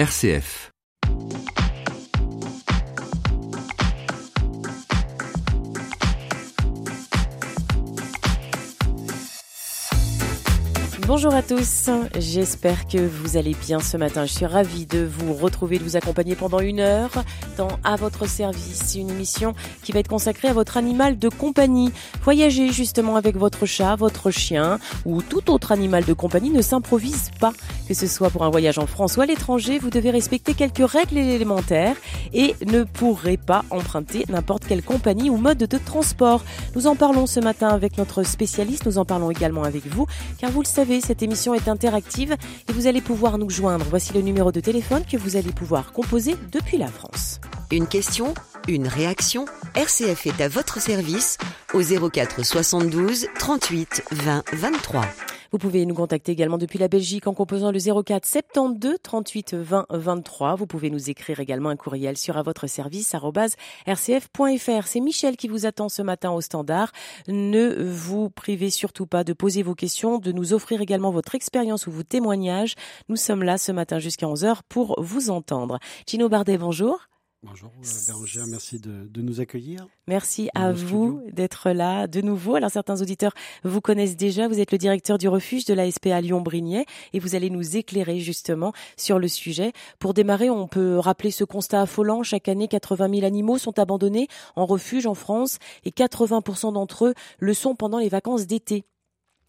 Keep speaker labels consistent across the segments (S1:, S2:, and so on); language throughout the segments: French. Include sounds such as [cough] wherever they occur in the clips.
S1: RCF.
S2: Bonjour à tous, j'espère que vous allez bien ce matin. Je suis ravie de vous retrouver, de vous accompagner pendant une heure dans À votre service, une émission qui va être consacrée à votre animal de compagnie. Voyager justement avec votre chat, votre chien ou tout autre animal de compagnie ne s'improvise pas. Que ce soit pour un voyage en France ou à l'étranger, vous devez respecter quelques règles élémentaires et ne pourrez pas emprunter n'importe quelle compagnie ou mode de transport. Nous en parlons ce matin avec notre spécialiste, nous en parlons également avec vous, car vous le savez, cette émission est interactive et vous allez pouvoir nous joindre. Voici le numéro de téléphone que vous allez pouvoir composer depuis la France.
S3: Une question, une réaction RCF est à votre service au 04 72 38 20 23.
S2: Vous pouvez nous contacter également depuis la Belgique en composant le 04 72 38 20 23. Vous pouvez nous écrire également un courriel sur à votre service rcf.fr. C'est Michel qui vous attend ce matin au standard. Ne vous privez surtout pas de poser vos questions, de nous offrir également votre expérience ou vos témoignages. Nous sommes là ce matin jusqu'à 11h pour vous entendre. Gino Bardet, bonjour.
S4: Bonjour euh, Bérangère, merci de, nous accueillir.
S2: Merci à vous d'être là de nouveau. Alors certains auditeurs vous connaissent déjà, vous êtes le directeur du refuge de la SPA Lyon-Brignais et vous allez nous éclairer justement sur le sujet. Pour démarrer, on peut rappeler ce constat affolant. Chaque année, 80 000 animaux sont abandonnés en refuge en France et 80% d'entre eux le sont pendant les vacances d'été.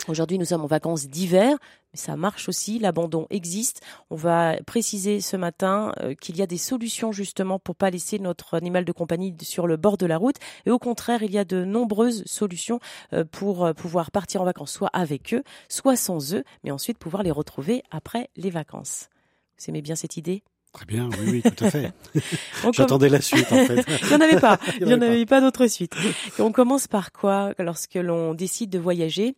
S2: Aujourd'hui, nous sommes en vacances d'hiver, mais ça marche aussi, l'abandon existe. On va préciser ce matin euh, qu'il y a des solutions justement pour pas laisser notre animal de compagnie sur le bord de la route. Et au contraire, il y a de nombreuses solutions euh, pour euh, pouvoir partir en vacances, soit avec eux, soit sans eux, mais ensuite pouvoir les retrouver après les vacances. Vous aimez bien cette idée?
S4: Très bien, oui, oui, tout à fait. [laughs] J'attendais la suite, en fait. [laughs]
S2: il n'y en avait pas. [laughs] Il n'y en avait pas, pas d'autre suite. on commence par quoi lorsque l'on décide de voyager?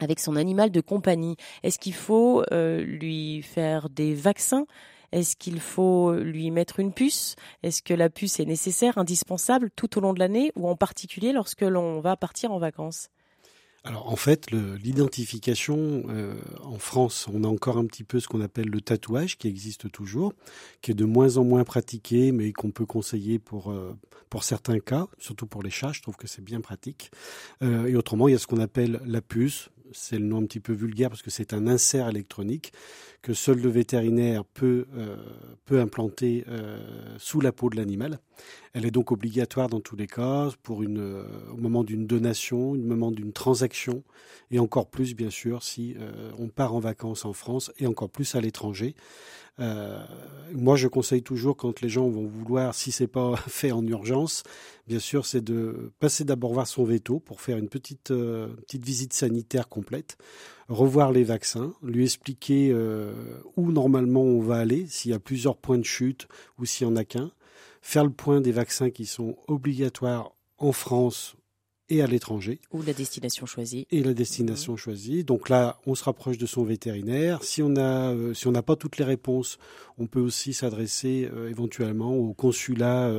S2: Avec son animal de compagnie Est-ce qu'il faut euh, lui faire des vaccins? Est-ce qu'il faut lui mettre une puce? Est-ce que la puce est nécessaire, indispensable tout au long de l'année ou en particulier lorsque l'on va partir en vacances?
S4: Alors en fait, l'identification euh, en France, on a encore un petit peu ce qu'on appelle le tatouage qui existe toujours, qui est de moins en moins pratiqué, mais qu'on peut conseiller pour euh, pour certains cas, surtout pour les chats. Je trouve que c'est bien pratique. et autrement, il y a ce qu'on appelle la puce c'est le nom un petit peu vulgaire parce que c'est un insert électronique que seul le vétérinaire peut, euh, peut implanter euh, sous la peau de l'animal. Elle est donc obligatoire dans tous les cas pour euh, au moment d'une donation, au moment d'une transaction, et encore plus bien sûr si on part en vacances en France et encore plus à l'étranger. moi, je conseille toujours quand les gens vont vouloir, si c'est pas [laughs] fait en urgence, bien sûr, c'est de passer d'abord voir son veto pour faire une petite visite sanitaire complète revoir les vaccins, lui expliquer euh, où normalement on va aller, s'il y a plusieurs points de chute ou s'il n'y en a qu'un, faire le point des vaccins qui sont obligatoires en France et à l'étranger.
S2: Ou la destination choisie.
S4: Et la destination mmh. choisie. Donc là, on se rapproche de son vétérinaire. Si on a, euh, si on n'a pas toutes les réponses, on peut aussi s'adresser euh, éventuellement au consulat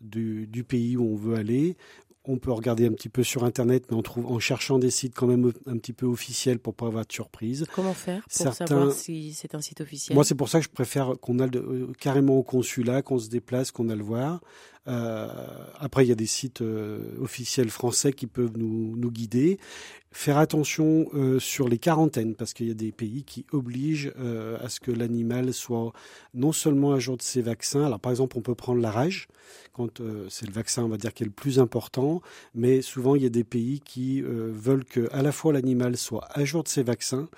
S4: du, du, pays où on veut aller on peut regarder un petit peu sur Internet, mais on trouve, en cherchant des sites quand même un petit peu officiels pour pas avoir de surprise.
S2: Comment faire pour savoir si c'est un site officiel?
S4: Moi, c'est pour ça que je préfère qu'on aille euh, carrément au consulat, qu'on se déplace, qu'on a le voir. Euh, après, il y a des sites euh, officiels français qui peuvent nous, guider. Faire attention euh, sur les quarantaines, parce qu'il y a des pays qui obligent à ce que l'animal soit non seulement à jour de ses vaccins. Alors, par exemple, on peut prendre la rage, quand c'est le vaccin, on va dire, qui est le plus important, mais souvent, il y a des pays qui veulent que à la fois l'animal soit à jour de ses vaccins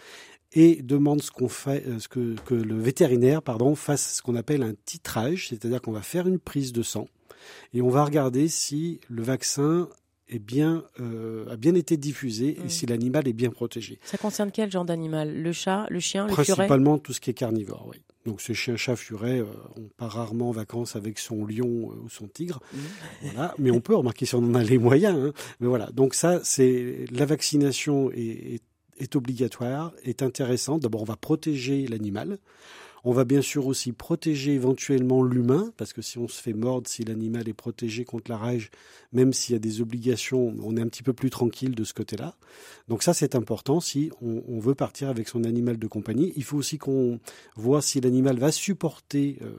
S4: et demande ce qu'on fait, ce que, que le vétérinaire, pardon, fasse ce qu'on appelle un titrage, c'est-à-dire qu'on va faire une prise de sang et on va regarder si le vaccin est bien, euh, a bien été diffusé et mm. si l'animal est bien protégé.
S2: Ça concerne quel genre d'animal? Le chat, le chien, le
S4: furet? Principalement tout ce qui est carnivore, oui. Donc ce chien, chat, furet, euh, on part rarement en vacances avec son lion euh, ou son tigre. Mm. Voilà. Mais on peut remarquer si on en a les moyens. Hein. Mais voilà. Donc ça, c'est la vaccination est, est, est obligatoire, est intéressante. D'abord, on va protéger l'animal On va bien sûr aussi protéger éventuellement l'humain, parce que si on se fait mordre, si l'animal est protégé contre la rage, même s'il y a des obligations, on est un petit peu plus tranquille de ce côté-là. Donc ça, c'est important si on, veut partir avec son animal de compagnie. Il faut aussi qu'on voit si l'animal va supporter euh,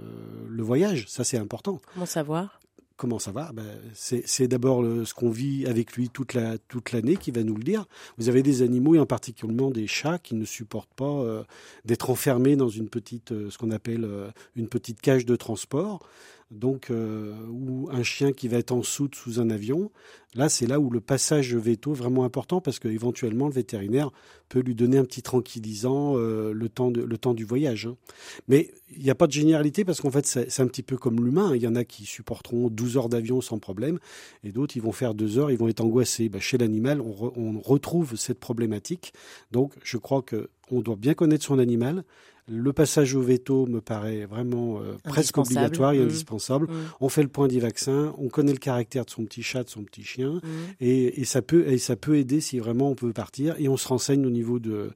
S4: le voyage. Ça, c'est important.
S2: Comment savoir?
S4: Comment ça va? Ben, C'est d'abord ce qu'on vit avec lui toute l'année qui va nous le dire. Vous avez des animaux, et en particulier des chats, qui ne supportent pas euh, d'être enfermés dans une petite, euh, ce qu'on appelle euh, une petite cage de transport donc euh, ou un chien qui va être en soute sous un avion. Là, c'est là où le passage veto est vraiment important parce qu'éventuellement le vétérinaire peut lui donner un petit tranquillisant euh, le temps du voyage. Hein. Mais il n'y a pas de généralité parce qu'en fait c'est un petit peu comme l'humain. Il y en a qui supporteront 12 heures d'avion sans problème et d'autres ils vont faire deux heures, ils vont être angoissés. Bah, chez l'animal, on, on retrouve cette problématique. Donc je crois que on doit bien connaître son animal le passage au veto me paraît vraiment euh, presque obligatoire et mmh. indispensable. Mmh. On fait le point des vaccins, on connaît le caractère de son petit chat, de son petit chien, mmh. et, ça peut, et ça peut aider si vraiment on peut partir. Et on se renseigne au niveau de,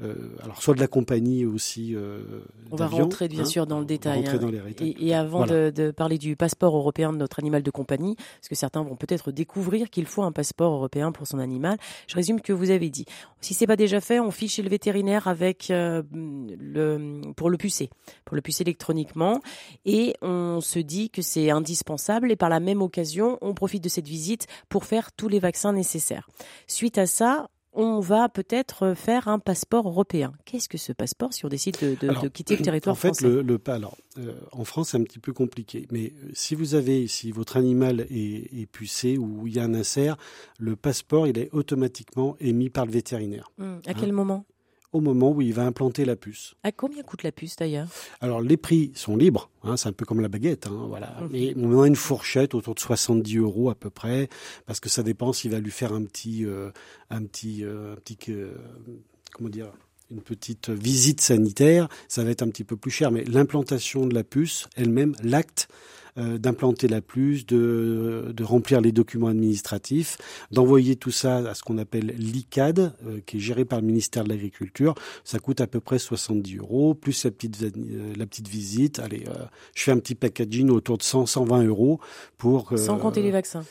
S4: alors soit de la compagnie aussi. Euh,
S2: on va rentrer bien hein. sûr dans le détail. Hein. et, avant de, parler du passeport européen de notre animal de compagnie, parce que certains vont peut-être découvrir qu'il faut un passeport européen pour son animal, je résume que vous avez dit. Si c'est pas déjà fait, on fiche chez le vétérinaire avec euh, le pour le pucer, pour le pucer électroniquement, et on se dit que c'est indispensable. Et par la même occasion, on profite de cette visite pour faire tous les vaccins nécessaires. Suite à ça, on va peut-être faire un passeport européen. Qu'est-ce que ce passeport si on décide de, quitter le territoire français
S4: En fait, le, alors, euh, en France, c'est un petit peu compliqué. Mais euh, si vous avez, si votre animal est, pucé ou il y a un insert, le passeport, il est automatiquement émis par le vétérinaire.
S2: Hum, à quel hein moment?
S4: Au moment où il va implanter la puce.
S2: À combien coûte la puce d'ailleurs?
S4: Alors les prix sont libres, hein, c'est un peu comme la baguette, hein, voilà. Mais on a une fourchette autour de 70 euros à peu près, parce que ça dépend s'il va lui faire un petit, euh, un petit, euh, un petit, euh, comment dire, une petite visite sanitaire, ça va être un petit peu plus cher. Mais l'implantation de la puce elle-même, l'acte euh, d'implanter la plus, de, de, remplir les documents administratifs, d'envoyer tout ça à ce qu'on appelle l'ICAD, euh, qui est géré par le ministère de l'Agriculture. Ça coûte à peu près 70 euros, plus la petite, euh, la petite visite. Allez, je fais un petit packaging autour de 100, 120 euros pour...
S2: Sans compter les vaccins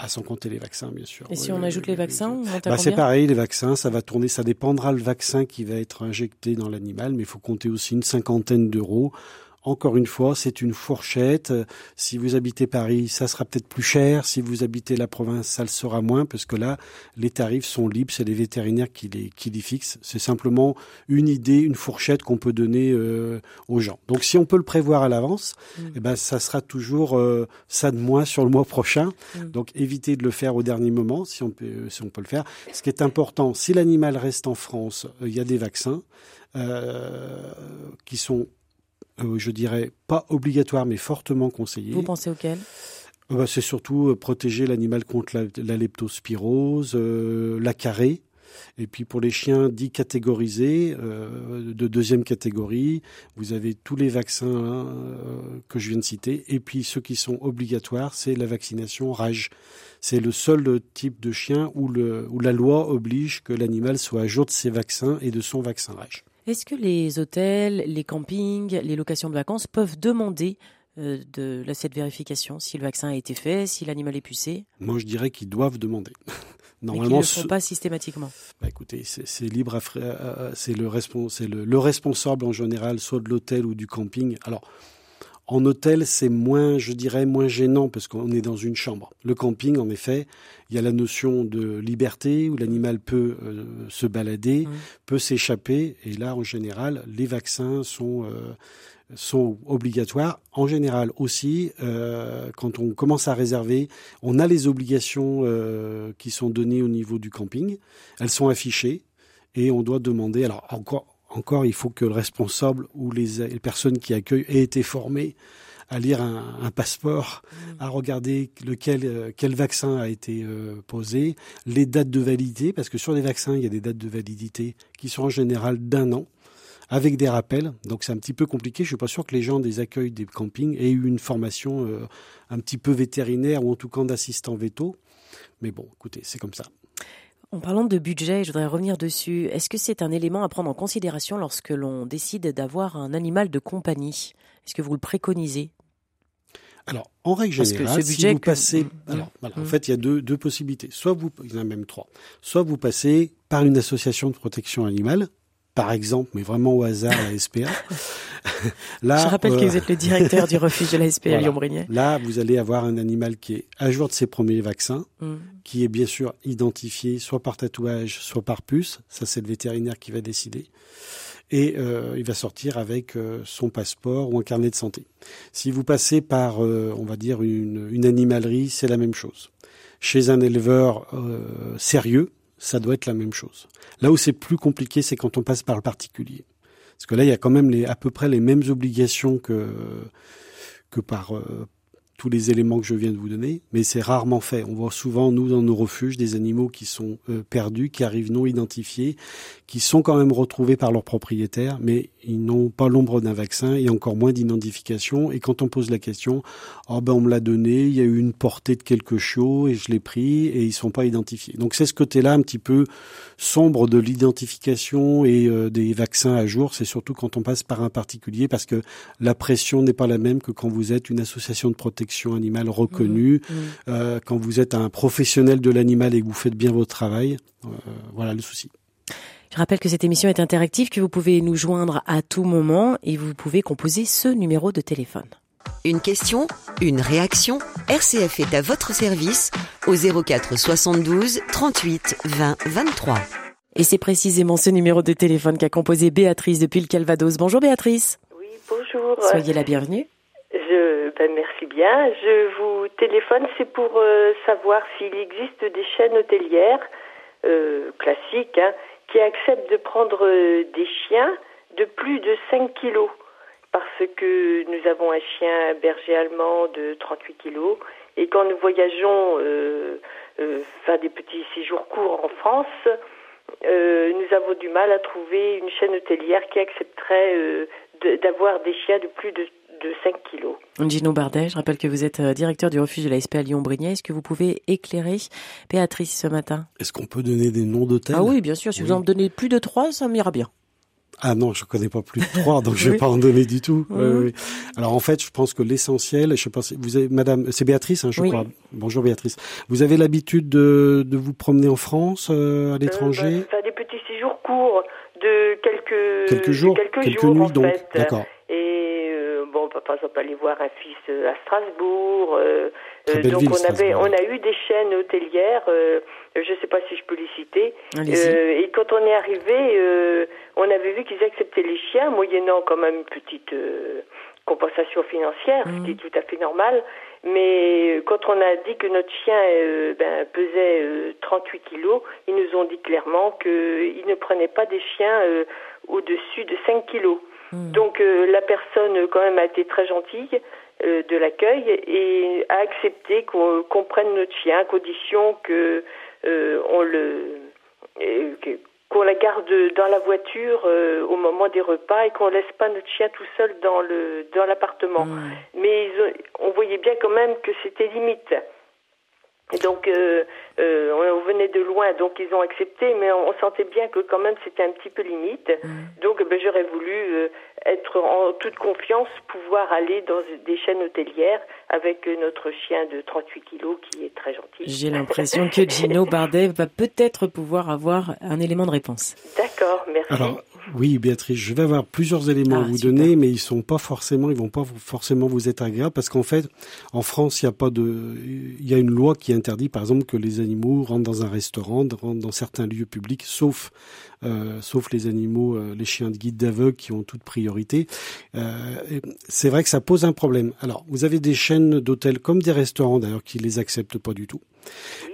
S4: à sans compter les vaccins, bien sûr.
S2: Et si on ajoute les vaccins,
S4: bah, c'est pareil, les vaccins, ça va tourner, ça dépendra le vaccin qui va être injecté dans l'animal, mais il faut compter aussi une cinquantaine d'euros encore une fois, c'est une fourchette. Si vous habitez Paris, ça sera peut-être plus cher. Si vous habitez la province, ça le sera moins, parce que là, les tarifs sont libres. C'est les vétérinaires qui les, qui les fixent. C'est simplement une idée, une fourchette qu'on peut donner euh, aux gens. Donc, si on peut le prévoir à l'avance, mm. eh ben, ça sera toujours euh, ça de moins sur le mois prochain. Mm. Donc, évitez de le faire au dernier moment, si on peut, si on peut le faire. Ce qui est important, si l'animal reste en France, euh, il y a des vaccins. qui sont je dirais, pas obligatoire, mais fortement conseillé.
S2: Vous pensez auquel?
S4: Euh, bah, C'est surtout euh, protéger l'animal contre la, leptospirose, la carrée. Et puis pour les chiens dits catégorisés, de deuxième catégorie, vous avez tous les vaccins que je viens de citer. Et puis ceux qui sont obligatoires, c'est la vaccination rage. C'est le seul type de chien où, le, où la loi oblige que l'animal soit à jour de ses vaccins et de son vaccin rage.
S2: Est-ce que les hôtels, les campings, les locations de vacances peuvent demander euh, de cette vérification si le vaccin a été fait, si l'animal est pucé?
S4: Moi, je dirais qu'ils doivent demander. [laughs]
S2: Normalement, Mais ne le font pas systématiquement.
S4: Bah, écoutez, c'est libre, à... c'est le, le, le responsable en général, soit de l'hôtel ou du camping. Alors, en hôtel, c'est moins, je dirais, moins gênant parce qu'on est dans une chambre. Le camping, en effet, il y a la notion de liberté où l'animal peut euh, se balader, mmh. peut s'échapper. Et là, en général, les vaccins sont euh, sont obligatoires. En général aussi, euh, quand on commence à réserver, on a les obligations qui sont données au niveau du camping. Elles sont affichées et on doit demander. Alors encore encore, il faut que le responsable ou les, personnes qui accueillent aient été formées à lire un, passeport, mm. à regarder lequel euh, quel vaccin a été euh, posé, les dates de validité, parce que sur les vaccins, il y a des dates de validité qui sont en général d'un an, avec des rappels. Donc c'est un petit peu compliqué. Je suis pas sûr que les gens des accueils des campings aient eu une formation euh, un petit peu vétérinaire ou en tout cas d'assistant veto. Mais bon, écoutez, c'est comme ça.
S2: En parlant de budget, je voudrais revenir dessus. Est-ce que c'est un élément à prendre en considération lorsque l'on décide d'avoir un animal de compagnie? Est-ce que vous le préconisez?
S4: Alors, en règle générale, si vous passez, alors, voilà, en mmh. fait, il y a deux, deux possibilités. Soit vous, il y en a même trois. Soit vous passez par une association de protection animale, par exemple, mais vraiment au hasard, la SPA. [laughs]
S2: Là, Je rappelle que vous êtes le directeur du refuge de la SPA à Lyon-Brignet.
S4: Là, vous allez avoir un animal qui est à jour de ses premiers vaccins, mm. qui est bien sûr identifié soit par tatouage, soit par puce. Ça, c'est le vétérinaire qui va décider. Et euh, il va sortir avec euh, son passeport ou un carnet de santé. Si vous passez par, euh, on va dire, une, une animalerie, c'est la même chose. Chez un éleveur sérieux, ça doit être la même chose. Là où c'est plus compliqué, c'est quand on passe par le particulier. Parce que là, il y a quand même à peu près les mêmes obligations que, que par, euh, tous les éléments que je viens de vous donner, mais c'est rarement fait. On voit souvent, nous, dans nos refuges, des animaux qui sont euh, perdus, qui arrivent non identifiés, qui sont quand même retrouvés par leurs propriétaires, mais ils n'ont pas l'ombre d'un vaccin et encore moins d'identification. Et quand on pose la question, oh ben on me l'a donné, il y a eu une portée de quelque chose et je l'ai pris et ils sont pas identifiés. Donc c'est ce côté-là un petit peu sombre de l'identification et euh, des vaccins à jour. C'est surtout quand on passe par un particulier parce que la pression n'est pas la même que quand vous êtes une association de protection animale reconnue, mmh, mmh. Euh, quand vous êtes un professionnel de l'animal et que vous faites bien votre travail, euh, voilà le souci.
S2: Je rappelle que cette émission est interactive, que vous pouvez nous joindre à tout moment et vous pouvez composer ce numéro de téléphone.
S3: Une question, une réaction, RCF est à votre service au 04 72 38 20 23.
S2: Et c'est précisément ce numéro de téléphone qu'a composé Béatrice depuis le Calvados. Bonjour Béatrice.
S1: Oui, bonjour.
S2: Soyez la bienvenue.
S1: Je, ben merci bien. Je vous téléphone, c'est pour euh, savoir s'il existe des chaînes hôtelières euh, classiques hein, qui acceptent de prendre euh, des chiens de plus de 5 kilos. Parce que nous avons un chien berger allemand de 38 kilos et quand nous voyageons faire des petits séjours courts en France, nous avons du mal à trouver une chaîne hôtelière qui accepterait d'avoir des chiens de plus de de 5 kilos.
S2: Gino Bardet, je rappelle que vous êtes euh, directeur du refuge de la SP à Lyon-Brigné. Est-ce que vous pouvez éclairer Béatrice ce matin?
S4: Est-ce qu'on peut donner des noms d'hôtels?
S2: Ah oui, bien sûr. Si vous en donnez plus de trois, ça m'ira bien.
S4: Ah non, je connais pas plus de trois, donc [laughs] je vais pas en donner du tout. Alors en fait, je pense que l'essentiel, je pense, vous avez, Madame, c'est Béatrice, hein, je crois. Bonjour Béatrice. Vous avez l'habitude de, de vous promener en France, euh, à l'étranger
S1: euh, bah, Des petits séjours courts de quelques
S4: quelques jours, quelques, nuits, donc. D'accord
S1: par exemple aller voir un fils euh, à Strasbourg. Euh, euh, donc on avait, on a eu des chaînes hôtelières. je ne sais pas si je peux les citer. et quand on est arrivé, on avait vu qu'ils acceptaient les chiens, moyennant quand même une petite compensation financière, ce qui est mmh. tout à fait normal. Mais quand on a dit que notre chien ben, pesait 38 kilos, ils nous ont dit clairement qu'ils ne prenaient pas des chiens au-dessus de 5 kilos. Hmm. Donc euh, la personne quand même a été très gentille euh, de l'accueil et a accepté qu'on prenne notre chien à condition que euh, on le qu'on la garde dans la voiture au moment des repas et qu'on laisse pas notre chien tout seul dans le dans l'appartement. Hmm. Mais on voyait bien quand même que c'était limite. Et donc, euh, euh, on venait de loin, donc ils ont accepté, mais on, sentait bien que quand même c'était un petit peu limite. Mm. Donc, ben, j'aurais voulu euh, être en toute confiance, pouvoir aller dans des chaînes hôtelières avec notre chien de 38 kilos qui est très gentil.
S2: J'ai l'impression [laughs] que Gino Bardet va peut-être pouvoir avoir un élément de réponse.
S1: D'accord, merci.
S4: Alors, oui, Béatrice, je vais avoir plusieurs éléments à ah, vous donner, mais ils sont pas forcément, ils vont pas forcément vous être agréables parce qu'en fait, en France, il y a pas de, il y a une loi qui interdit, par exemple, que les animaux rentrent dans un restaurant, rentrent dans certains lieux publics, sauf euh, sauf les animaux, euh, les chiens de guide d'aveugle qui ont toute priorité. Euh, c'est vrai que ça pose un problème. Alors, vous avez des chaînes d'hôtels comme des restaurants d'ailleurs qui les acceptent pas du tout.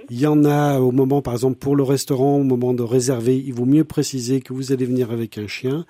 S4: Il y en a au moment, par exemple, pour le restaurant, au moment de réserver, il vaut mieux préciser que vous allez venir avec un chien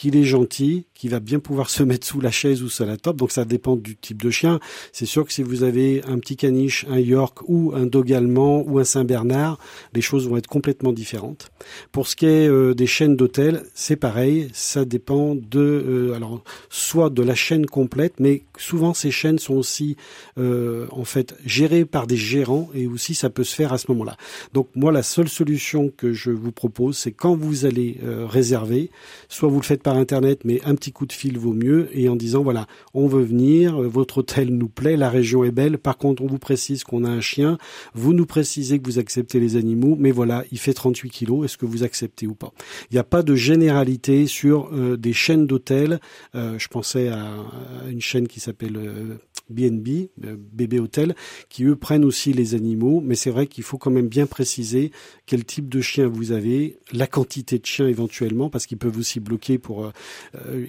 S4: qu'il est gentil, qu'il va bien pouvoir se mettre sous la chaise ou sur la table. Donc ça dépend du type de chien. C'est sûr que si vous avez un petit caniche, un York ou un dog allemand ou un Saint-Bernard, les choses vont être complètement différentes. Pour ce qui est euh, des chaînes d'hôtels, c'est pareil. Ça dépend de, euh, alors soit de la chaîne complète, mais souvent ces chaînes sont aussi euh, en fait gérées par des gérants et aussi ça peut se faire à ce moment-là. Donc moi la seule solution que je vous propose, c'est quand vous allez réserver, soit vous le faites par internet, mais un petit coup de fil vaut mieux. Et en disant voilà, on veut venir, votre hôtel nous plaît, la région est belle. Par contre, on vous précise qu'on a un chien, vous nous précisez que vous acceptez les animaux, mais voilà, il fait 38 kilos, est-ce que vous acceptez ou pas? Il n'y a pas de généralité sur euh, des chaînes d'hôtels. Euh, je pensais à, une chaîne qui s'appelle BNB, euh, Bébé Hôtel, qui eux prennent aussi les animaux, mais c'est vrai qu'il faut quand même bien préciser quel type de chien vous avez, la quantité de chiens éventuellement, parce qu'ils peuvent aussi bloquer pour...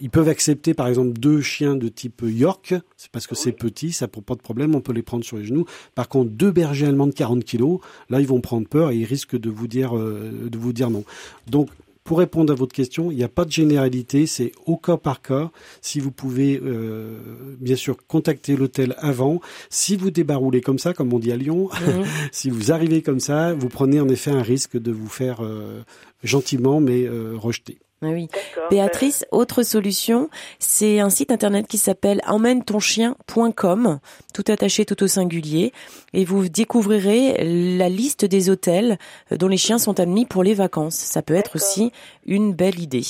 S4: ils peuvent accepter par exemple deux chiens de type York, c'est parce que c'est petit, ça pose pas de problème, on peut les prendre sur les genoux. Par contre, deux bergers allemands de 40 kilos, là, ils vont prendre peur et ils risquent de vous dire, euh, de vous dire non. Donc, pour répondre à votre question, il n'y a pas de généralité, c'est au cas par cas. Si vous pouvez, euh, bien sûr, contacter l'hôtel avant. Si vous débaroulez comme ça, comme on dit à Lyon, mhm. [laughs] si vous arrivez comme ça, vous prenez en effet un risque de vous faire euh, gentiment, mais rejeter.
S2: Ah oui. Béatrice, autre solution, c'est un site internet qui s'appelle emmène-ton-chien.com, tout attaché, tout au singulier, et vous découvrirez la liste des hôtels dont les chiens sont admis pour les vacances. Ça peut être aussi une belle idée.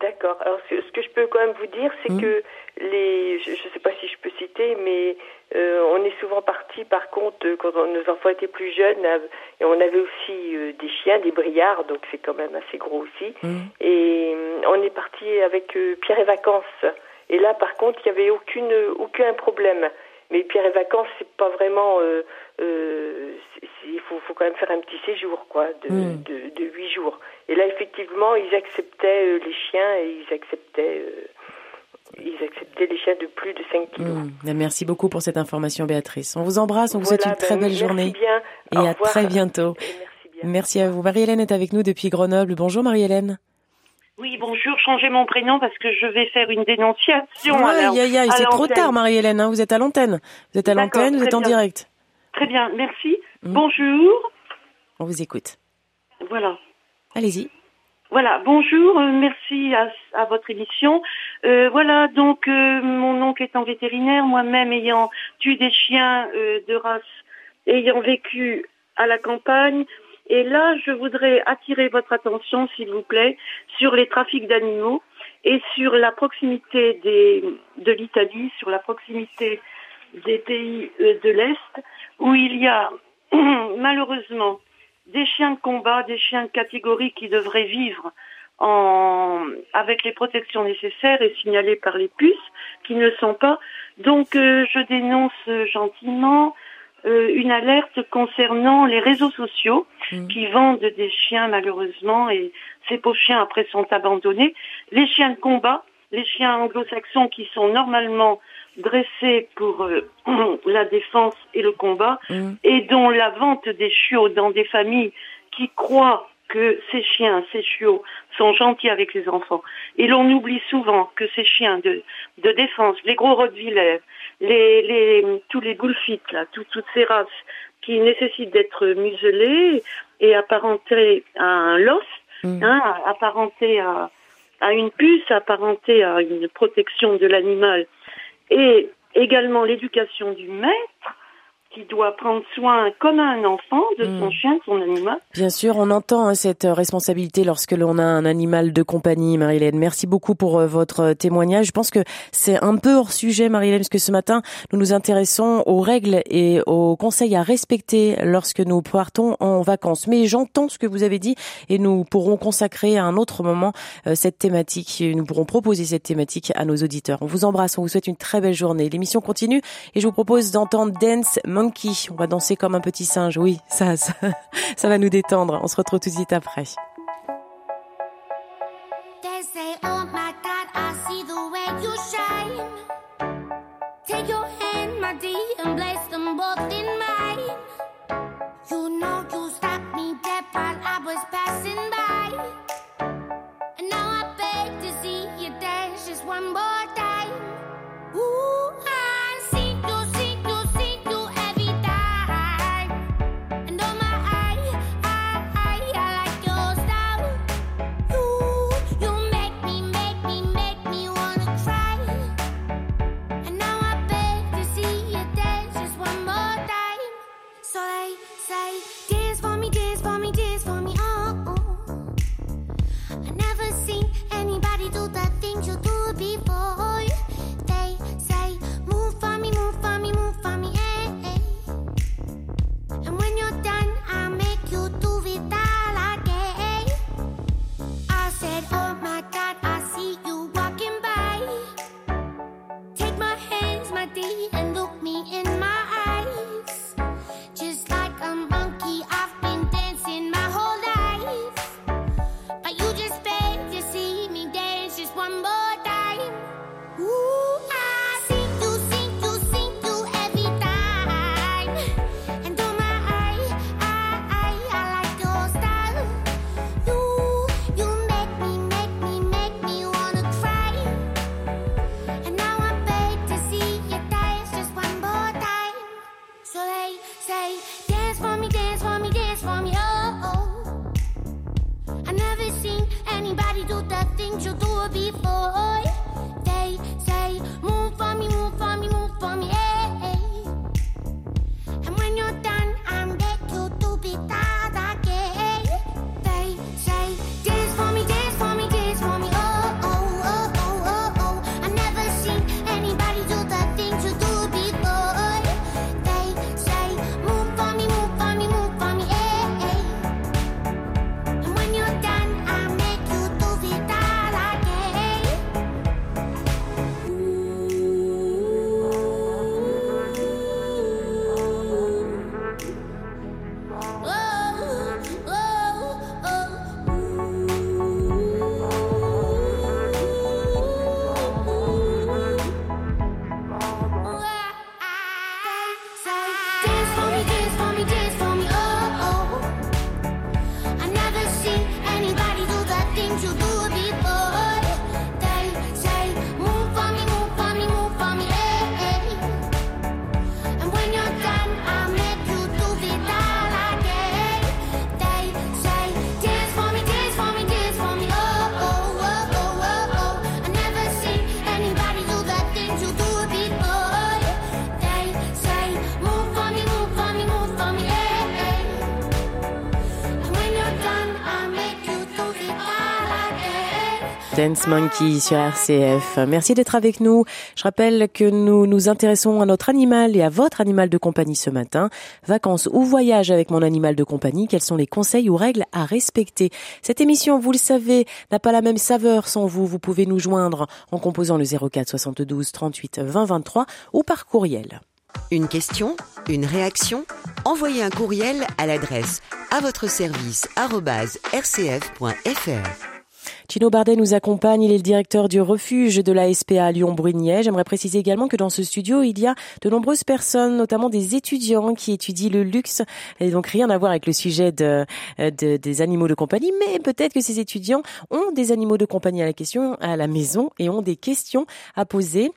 S1: D'accord. Alors, ce que je peux quand même vous dire, c'est hmm. que les, je ne sais pas si je peux citer, mais euh, on est souvent parti, par contre, euh, quand nos enfants étaient plus jeunes, euh, et on avait aussi des chiens, des briards, donc c'est quand même assez gros aussi. Mmh. Et on est parti avec Pierre et Vacances. Et là, par contre, il n'y avait aucune, aucun problème. Mais Pierre et Vacances, c'est pas vraiment. il faut, faut, quand même faire un petit séjour, quoi, de, mmh. de, de 8 jours. Et là, effectivement, ils acceptaient les chiens et ils acceptaient ils acceptaient les chiens de plus de 5 kilos.
S2: Hmm. Merci beaucoup pour cette information, Béatrice. On vous embrasse, on vous souhaite une très ben, belle journée. Et à très bientôt. merci, à vous. Marie-Hélène est avec nous depuis Grenoble. Bonjour Marie-Hélène.
S5: Oui, bonjour, changez mon prénom parce que je vais faire une dénonciation.
S2: Aïe, aïe, aïe, c'est trop tard, Marie-Hélène, hein. vous êtes à l'antenne. Vous êtes à l'antenne, vous êtes en direct.
S5: Très bien, merci. Hmm. Bonjour.
S2: On vous écoute.
S5: Voilà.
S2: Allez-y.
S5: Voilà, bonjour, euh, merci à, votre émission. Euh, voilà, donc euh, mon oncle étant vétérinaire, moi-même ayant tué des chiens de race, ayant vécu à la campagne, et là je voudrais attirer votre attention, s'il vous plaît, sur les trafics d'animaux et sur la proximité de l'Italie, sur la proximité des pays de l'Est, où il y a [clears throat] malheureusement des chiens de combat, des chiens de catégorie qui devraient vivre en, avec les protections nécessaires et signalés par les puces, qui ne le sont pas. Donc euh, je dénonce gentiment euh, une alerte concernant les réseaux sociaux mmh. qui vendent des chiens malheureusement et ces pauvres chiens après sont abandonnés. Les chiens de combat, les chiens anglo-saxons qui sont normalement dressés pour euh, [clears throat] la défense et le combat, mm. et dont la vente des chiots dans des familles qui croient que ces chiens, ces chiots sont gentils avec les enfants. Et l'on oublie souvent que ces chiens de, de défense, les gros Rottweiler, les, les, tous les bullfits, là, toutes ces races qui nécessitent d'être muselées et apparentés à un los, mm. hein, apparentés à, à une puce, apparentés à une protection de l'animal et également l'éducation du maître qui doit prendre soin comme un enfant de son hmm. chien, de son animal.
S2: Bien sûr, on entend hein, cette responsabilité lorsque l'on a un animal de compagnie, Marie-Hélène. Merci beaucoup pour euh, votre témoignage. Je pense que c'est un peu hors sujet, Marie-Hélène, parce que ce matin, nous nous intéressons aux règles et aux conseils à respecter lorsque nous partons en vacances. Mais j'entends ce que vous avez dit et nous pourrons consacrer à un autre moment euh, cette thématique. Nous pourrons proposer cette thématique à nos auditeurs. On vous embrasse, on vous souhaite une très belle journée. L'émission continue et je vous propose d'entendre Dance Monkey. On va danser comme un petit singe. Oui, ça, ça, ça va nous détendre. On se retrouve tout de suite après. Dance. Monkey sur RCF. Merci d'être avec nous. Je rappelle que nous nous intéressons à notre animal et à votre animal de compagnie ce matin. Vacances ou voyage avec mon animal de compagnie, quels sont les conseils ou règles à respecter? Cette émission, vous le savez, n'a pas la même saveur sans vous. Vous pouvez nous joindre en composant le 04 72 38 20 23 ou par courriel.
S3: Une question, une réaction? Envoyez un courriel à l'adresse à votre service rcf.fr.
S2: Tino Bardet nous accompagne, il est le directeur du refuge de la SPA Lyon-Brunier. J'aimerais préciser également que dans ce studio, il y a de nombreuses personnes, notamment des étudiants qui étudient le luxe, et donc rien à voir avec le sujet de, des animaux de compagnie, mais peut-être que ces étudiants ont des animaux de compagnie à la question, à la maison, et ont des questions à poser.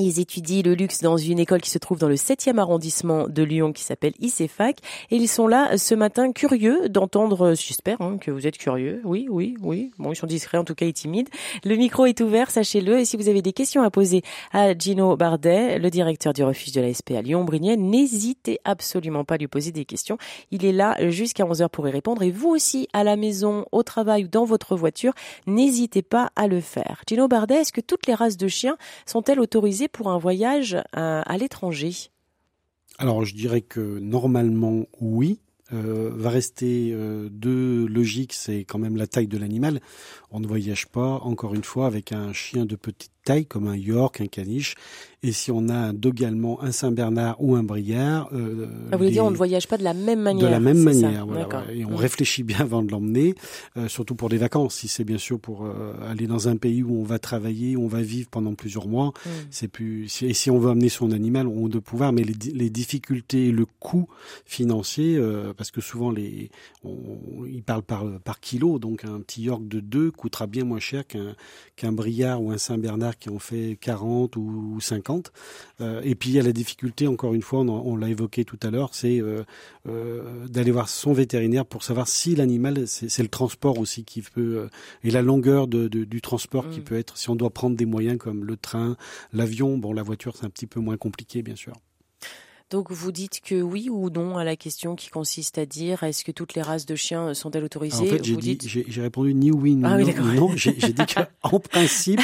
S2: Ils étudient le luxe dans une école qui se trouve dans le 7e arrondissement de Lyon qui s'appelle ICEFAC et ils sont là ce matin curieux d'entendre, j'espère hein, que vous êtes curieux, oui, oui, oui, bon ils sont discrets en tout cas et timides. Le micro est ouvert, sachez-le et si vous avez des questions à poser à Gino Bardet, le directeur du refuge de la SP à Lyon-Brignet, n'hésitez absolument pas à lui poser des questions. Il est là jusqu'à 11h pour y répondre et vous aussi à la maison, au travail ou dans votre voiture, n'hésitez pas à le faire. Gino Bardet, est-ce que toutes les races de chiens sont-elles autorisées pour un voyage à, à l'étranger?
S4: Alors je dirais que normalement oui. Euh, va rester euh, deux logiques, c'est quand même la taille de l'animal. On ne voyage pas, encore une fois, avec un chien de petite taille comme un York, un caniche. Et si on a un dog allemand, un Saint-Bernard ou un Briard...
S2: Euh, ah, vous voulez dire on ne voyage pas de la même manière
S4: De la même manière, voilà, Et on réfléchit bien avant de l'emmener, euh, surtout pour des vacances. Si c'est bien sûr pour euh, aller dans un pays où on va travailler, où on va vivre pendant plusieurs mois, mm. c'est plus... et si on veut amener son animal, on de pouvoir, mais les, les difficultés, le coût financier, euh, parce que souvent les, on, ils parlent par, par kilo, donc un petit York de 2 coûtera bien moins cher qu'un qu'un Briard ou un Saint-Bernard qui en fait 40 ou 50. Euh, et puis il y a la difficulté, encore une fois, on, l'a évoqué tout à l'heure, c'est euh, d'aller voir son vétérinaire pour savoir si l'animal, c'est le transport aussi qui peut, et la longueur de, du transport qui mm. peut être, si on doit prendre des moyens comme le train, l'avion, bon la voiture c'est un petit peu moins compliqué bien sûr.
S2: Donc vous dites que oui ou non à la question qui consiste à dire est-ce que toutes les races de chiens sont-elles autorisées
S4: En fait, j'ai répondu ni oui ni ah non. J'ai dit qu'en [laughs] principe,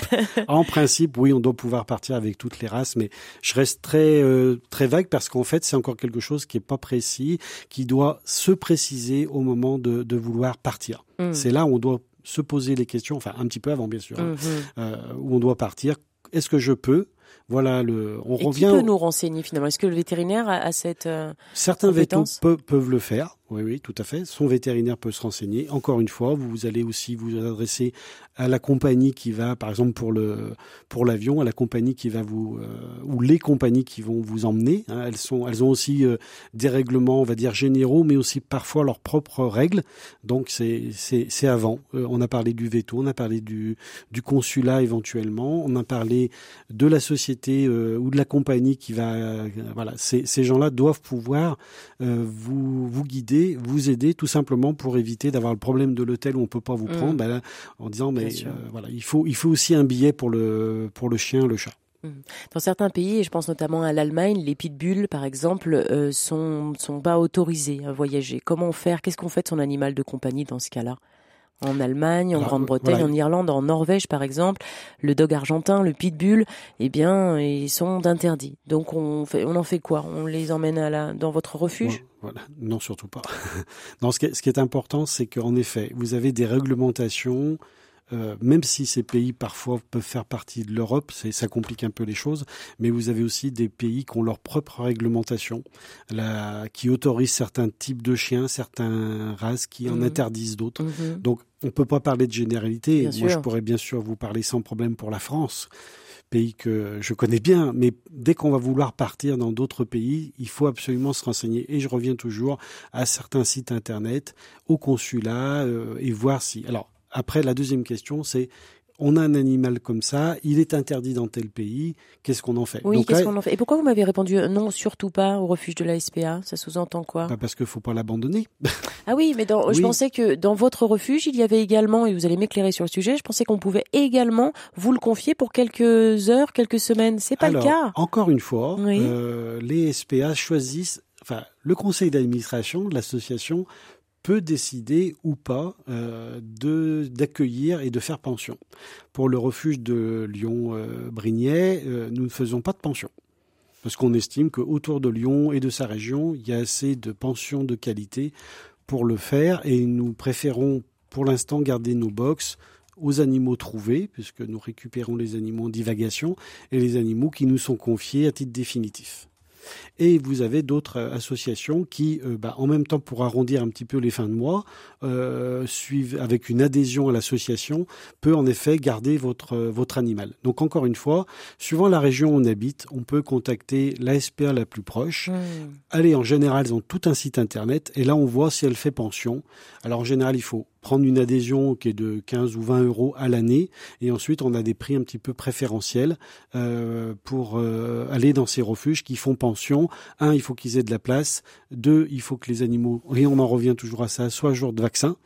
S4: en principe, oui, on doit pouvoir partir avec toutes les races, mais je reste très euh, très vague parce qu'en fait, c'est encore quelque chose qui est pas précis, qui doit se préciser au moment de, de vouloir partir. Mmh. C'est là où on doit se poser les questions, enfin un petit peu avant bien sûr, hein, mmh. euh, où on doit partir. Est-ce que je peux voilà, le, on
S2: Et
S4: revient.
S2: Qui peut nous renseigner finalement? Est-ce que le vétérinaire a, cette euh,
S4: certains vétos peuvent le faire oui, oui, tout à fait. Son vétérinaire peut se renseigner. Encore une fois, vous allez aussi vous adresser à la compagnie qui va, par exemple pour l'avion, à la compagnie qui va vous euh, ou les compagnies qui vont vous emmener. Hein. elles ont aussi euh, des règlements, on va dire généraux, mais aussi parfois leurs propres règles. Donc c'est avant. Euh, on a parlé du veto, on a parlé du consulat éventuellement, on a parlé de la société ou de la compagnie qui va. voilà, ces ces gens-là doivent pouvoir vous vous guider vous aider tout simplement pour éviter d'avoir le problème de l'hôtel où on peut pas vous mm. prendre, ben en disant mais euh, voilà, il faut il faut aussi un billet pour le pour le chien, le chat. Mm.
S2: Dans certains pays, et je pense notamment à l'Allemagne, les pitbulls, par exemple, euh, sont sont pas autorisés à voyager. Comment faire? Qu'est-ce qu'on fait de son animal de compagnie dans ce cas-là? En Allemagne, en Grande-Bretagne, en Irlande, en Norvège par exemple, le dog argentin, le pitbull, eh bien, ils sont interdits. Donc on fait, on en fait quoi? On les emmène à la, dans votre refuge?
S4: Voilà. Non, surtout pas. [laughs] non, ce qui est, ce qui est important, c'est qu'en effet, vous avez des réglementations euh, même si ces pays parfois peuvent faire partie de l'Europe, ça complique un peu les choses, mais vous avez aussi des pays qui ont leur propre réglementation, qui autorisent certains types de chiens, certaines races, qui en mhm. interdisent d'autres. Mhm. Donc on ne peut pas parler de généralité. Moi, je pourrais bien sûr vous parler sans problème pour la France pays que je connais bien, mais dès qu'on va vouloir partir dans d'autres pays, il faut absolument se renseigner. Et je reviens toujours à certains sites internet, au consulat, euh, et voir si. Alors, après, la deuxième question, c'est on a un animal comme ça, il est interdit dans tel pays, qu'est-ce qu'on en fait
S2: Oui, qu'est-ce qu'on en fait? Et pourquoi vous m'avez répondu euh, non, surtout pas au refuge de la SPA Ça sous-entend quoi?
S4: Bah Parce qu'il faut pas l'abandonner.
S2: ah oui, mais dans, je pensais que dans votre refuge, il y avait également, et vous allez m'éclairer sur le sujet, je pensais qu'on pouvait également vous le confier pour quelques heures, quelques semaines. C'est pas
S4: le
S2: cas?
S4: Encore une fois, euh, les SPA choisissent, enfin, le conseil d'administration de l'association peut décider ou pas euh, d'accueillir et de faire pension. Pour le refuge de Lyon-Brignais, euh, nous ne faisons pas de pension. Parce qu'on estime qu'autour de Lyon et de sa région, il y a assez de pensions de qualité pour le faire et nous préférons pour l'instant garder nos box aux animaux trouvés, puisque nous récupérons les animaux en divagation, et les animaux qui nous sont confiés à titre définitif. Et vous avez d'autres euh, associations qui, euh, bah, en même temps, pour arrondir un petit peu les fins de mois, euh, suivent avec une adhésion à l'association, peut en effet garder votre votre animal. Donc encore une fois, suivant la région où on habite, on peut contacter la SPA la plus proche. Mmh. Allez, en général, ils ont tout un site internet et là on voit si elle fait pension. Alors en général, il faut prendre une adhésion qui est de 15 ou 20 euros à l'année. Et ensuite, on a des prix un petit peu préférentiels euh, pour euh, aller dans ces refuges qui font pension. Un, il faut qu'ils aient de la place. Deux, il faut que les animaux, et on en revient toujours à ça, soient jour de vaccin.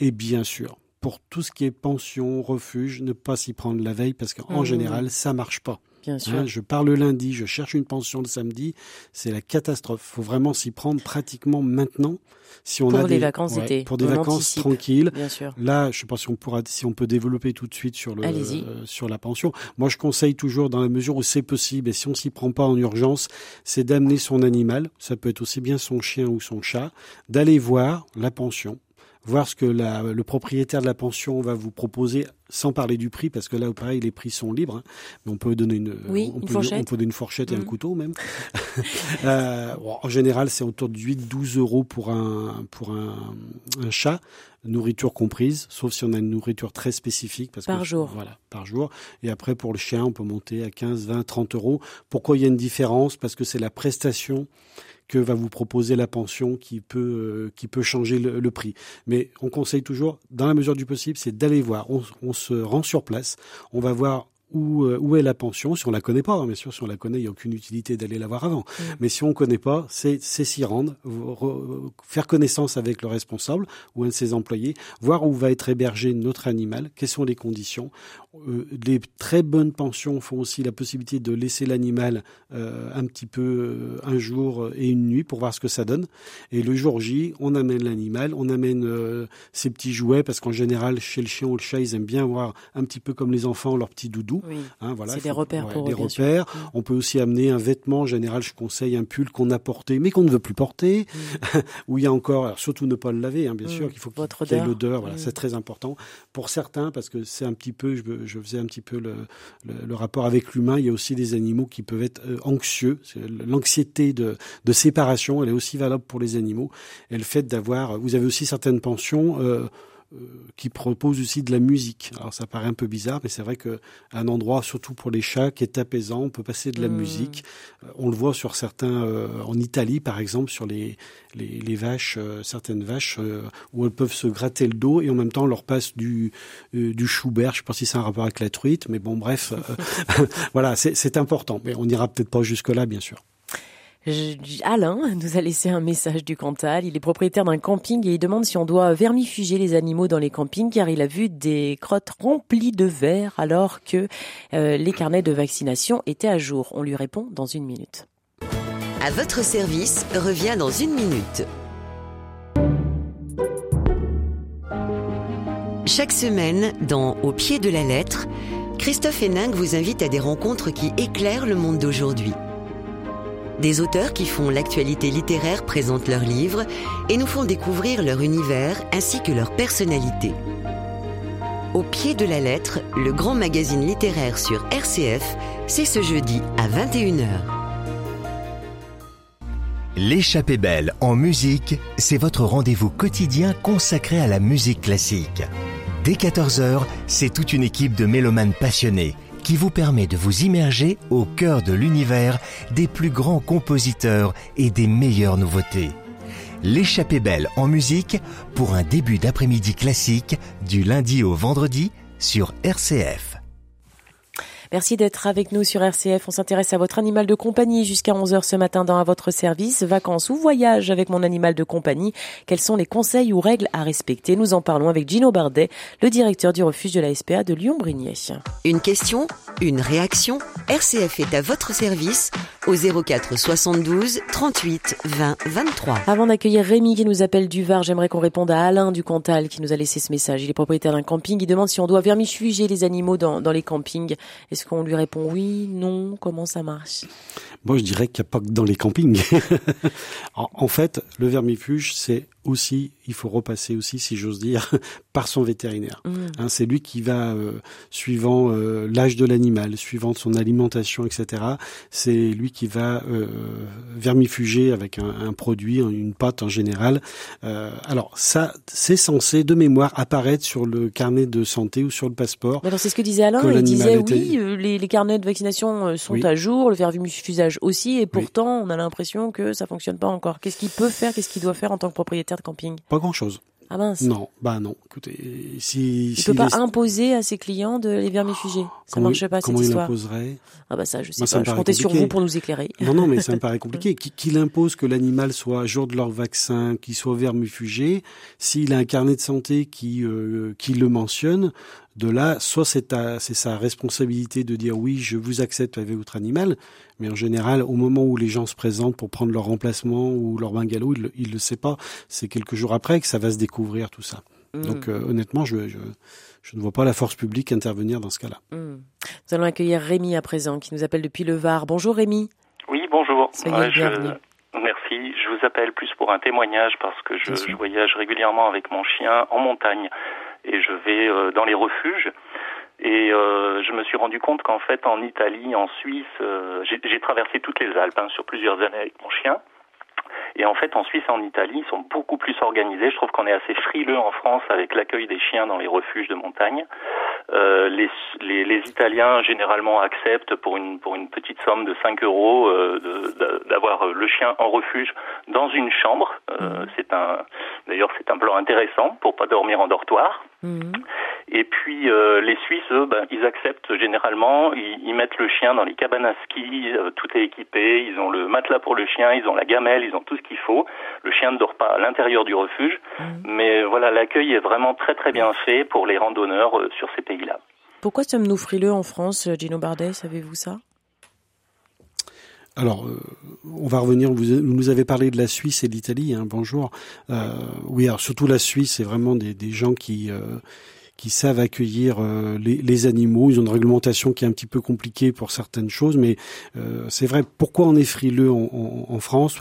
S4: Et bien sûr, pour tout ce qui est pension, refuge, ne pas s'y prendre la veille parce qu'en mmh. général, ça marche pas.
S2: Bien sûr. Hein,
S4: je pars le lundi, je cherche une pension le samedi, c'est la catastrophe. Faut vraiment s'y prendre pratiquement maintenant.
S2: Si on pour a des, vacances d'été,
S4: pour des vacances tranquilles. Bien sûr. Là, je sais pas si on pourra, si on peut développer tout de suite sur le euh, sur la pension. Moi, je conseille toujours, dans la mesure où c'est possible, et si on s'y prend pas en urgence, c'est d'amener son animal. Ça peut être aussi bien son chien ou son chat, d'aller voir la pension voir ce que la, le propriétaire de la pension va vous proposer, sans parler du prix, parce que là, pareil, les prix sont libres. Hein. mais on peut donner une,
S2: on,
S4: peut,
S2: fourchette.
S4: on peut donner une fourchette et un mmh. couteau même. [laughs] euh, en général, c'est autour de 8-12 euros pour un pour un, un, chat, nourriture comprise, sauf si on a une nourriture très spécifique. Parce
S2: par
S4: que,
S2: jour.
S4: Voilà, par jour. Et après, pour le chien, on peut monter à 15, 20, 30 euros. Pourquoi il y a une différence? Parce que c'est la prestation que va vous proposer la pension qui peut euh, qui peut changer le, prix. Mais on conseille toujours, dans la mesure du possible, c'est d'aller voir. On, on, se rend sur place, on va voir où, euh, où est la pension, si on la connaît pas, hein, bien sûr, si on la connaît, il n'y a aucune utilité d'aller la voir avant. Mm. Mais si on connaît pas, c'est s'y rendre, faire connaissance avec le responsable ou un de ses employés, voir où va être hébergé notre animal, quelles sont les conditions. Euh, les très bonnes pensions font aussi la possibilité de laisser l'animal euh, un petit peu euh, un jour et une nuit pour voir ce que ça donne. Et le jour J, on amène l'animal, on amène ses petits jouets parce qu'en général, chez le chien ou le chat, ils aiment bien voir un petit peu comme les enfants leurs petits doudous.
S2: Hein, voilà, c'est des repères pour
S4: des repères. Mm. On peut aussi amener un vêtement. En général, je conseille un pull qu'on a porté mais qu'on ne veut plus porter, mm. [laughs] où il y a encore, surtout ne pas le laver, hein, bien mm. sûr, qu'il faut qu'il y ait l'odeur. Voilà, c'est très important pour certains parce que c'est un petit peu, je, je faisais un petit peu le, rapport avec l'humain. Il y a aussi des animaux qui peuvent être euh, anxieux. L'anxiété de, séparation, elle est aussi valable pour les animaux. Et le fait d'avoir, vous avez aussi certaines pensions. Euh, qui propose aussi de la musique. Alors ça paraît un peu bizarre, mais c'est vrai qu'un endroit, surtout pour les chats, qui est apaisant, on peut passer de la mmh. musique. Euh, on le voit sur certains, euh, en Italie par exemple, sur les, les, les vaches, certaines vaches, où elles peuvent se gratter le dos et en même temps on leur passe du, du Schubert. Je ne sais pas si c'est un rapport avec la truite, mais bon bref, [laughs] voilà, c'est important. Mais on n'ira peut-être pas jusque-là, bien sûr.
S2: Alain [laughs] nous a laissé un message du Cantal. Il est propriétaire d'un camping et il demande si on doit vermifuger les animaux dans les campings car il a vu des crottes remplies de verre alors que euh, les carnets de vaccination étaient à jour. On lui répond dans une minute.
S3: À votre service revient dans une minute. Chaque semaine, dans Au pied de la lettre, Christophe Héninck vous invite à des rencontres qui éclairent le monde d'aujourd'hui. Des auteurs qui font l'actualité littéraire présentent leurs livres et nous font découvrir leur univers ainsi que leur personnalité. Au pied de la lettre, le grand magazine littéraire sur RCF, c'est ce jeudi à 21h.
S6: L'échappée belle en musique, c'est votre rendez-vous quotidien consacré à la musique classique. Dès 14h, c'est toute une équipe de mélomanes passionnés qui vous permet de vous immerger au cœur de l'univers des plus grands compositeurs et des meilleures nouveautés. L'échappée belle en musique pour un début d'après-midi classique du lundi au vendredi sur RCF.
S2: Merci d'être avec nous sur RCF. On s'intéresse à votre animal de compagnie jusqu'à 11h ce matin dans À votre service. Vacances ou voyage avec mon animal de compagnie. Quels sont les conseils ou règles à respecter? Nous en parlons avec Gino Bardet, le directeur du refuge de la SPA de Lyon-Brigné.
S3: Une question, une réaction? RCF est à votre service au 04 72 38 20 23.
S2: Avant d'accueillir Rémi qui nous appelle du Var, j'aimerais qu'on réponde à Alain du Cantal qui nous a laissé ce message. Il est propriétaire d'un camping. Il demande si on doit vermifuger les animaux dans, dans les campings. Est-ce qu'on lui répond oui, non? Comment ça marche?
S4: Moi, je dirais qu'il n'y a pas que dans les campings. [laughs] en fait, le vermifuge, c'est aussi, il faut repasser aussi, si j'ose dire, [laughs] par son vétérinaire. Mmh. Hein, c'est lui qui va, euh, suivant euh, l'âge de l'animal, suivant son alimentation, etc., c'est lui qui va euh, vermifuger avec un, un, produit, une pâte en général. alors ça, c'est censé, de mémoire, apparaître sur le carnet de santé ou sur le passeport.
S2: alors c'est ce que disait Alain, il disait oui, les, les, carnets de vaccination sont à jour, le aussi, et pourtant on a l'impression que ça fonctionne pas encore. Qu'est-ce qu'il peut faire, qu'est-ce qu'il doit faire en tant que propriétaire camping?
S4: Pas grand-chose.
S2: Ah mince.
S4: Non, bah non. Écoutez, si
S2: il peut pas imposer à ses clients de les vermifuger. Ça marche pas cette
S4: histoire. Comment il imposerait?
S2: Ah bah ça, je sais pas. Je comptais sur vous pour nous éclairer.
S4: Non, non, mais ça me [laughs] paraît compliqué. Qu'il impose que l'animal soit à jour de leur vaccin, qu'il soit vermifugé, s'il a un carnet de santé qui euh, qui le mentionne, de là, soit c'est sa responsabilité de dire oui, je vous accepte avec votre animal, mais en général, au moment où les gens se présentent pour prendre leur remplacement ou leur bungalow, il ne le sait pas. C'est quelques jours après que ça va se découvrir tout ça. Mmh. Donc euh, honnêtement, je, je, ne vois pas la force publique intervenir dans ce cas-là. Mmh.
S2: Nous allons accueillir Rémi à présent, qui nous appelle depuis le Var. Bonjour Rémi.
S7: Oui, bonjour.
S2: Soyez bienvenue.
S7: Merci. Je vous appelle plus pour un témoignage parce que je, je voyage régulièrement avec mon chien en montagne et je vais euh, dans les refuges. Et euh, je me suis rendu compte qu'en fait, en Italie, en Suisse, euh, j'ai traversé toutes les Alpes hein, sur plusieurs années avec mon chien. Et en fait, en Suisse et en Italie, ils sont beaucoup plus organisés. Je trouve qu'on est assez frileux en France avec l'accueil des chiens dans les refuges de montagne. Euh, les, les, les, Italiens généralement acceptent pour une pour une petite somme de 5 euros euh, d'avoir le chien en refuge dans une chambre. Euh, mmh. c'est un d'ailleurs c'est un plan intéressant pour pas dormir en dortoir. Mmh. Et puis euh, les Suisses, eux, ben, ils acceptent généralement, ils, mettent le chien dans les cabanes à ski, euh, tout est équipé, ils ont le matelas pour le chien, ils ont la gamelle, ils ont tout ce qu'il faut. Le chien ne dort pas à l'intérieur du refuge, mmh. mais voilà, l'accueil est vraiment très très bien fait pour les randonneurs euh, sur ces pays-là.
S2: Pourquoi sommes-nous frileux en France, Gino Bardet, savez-vous ça?
S4: Alors, on va revenir. Vous, nous avez parlé de la Suisse et l'Italie. Hein, bonjour. oui, alors surtout la Suisse, c'est vraiment des, gens qui qui savent accueillir euh, les, animaux. Ils ont une réglementation qui est un petit peu compliquée pour certaines choses, mais euh, c'est vrai. Pourquoi on est frileux en, en France?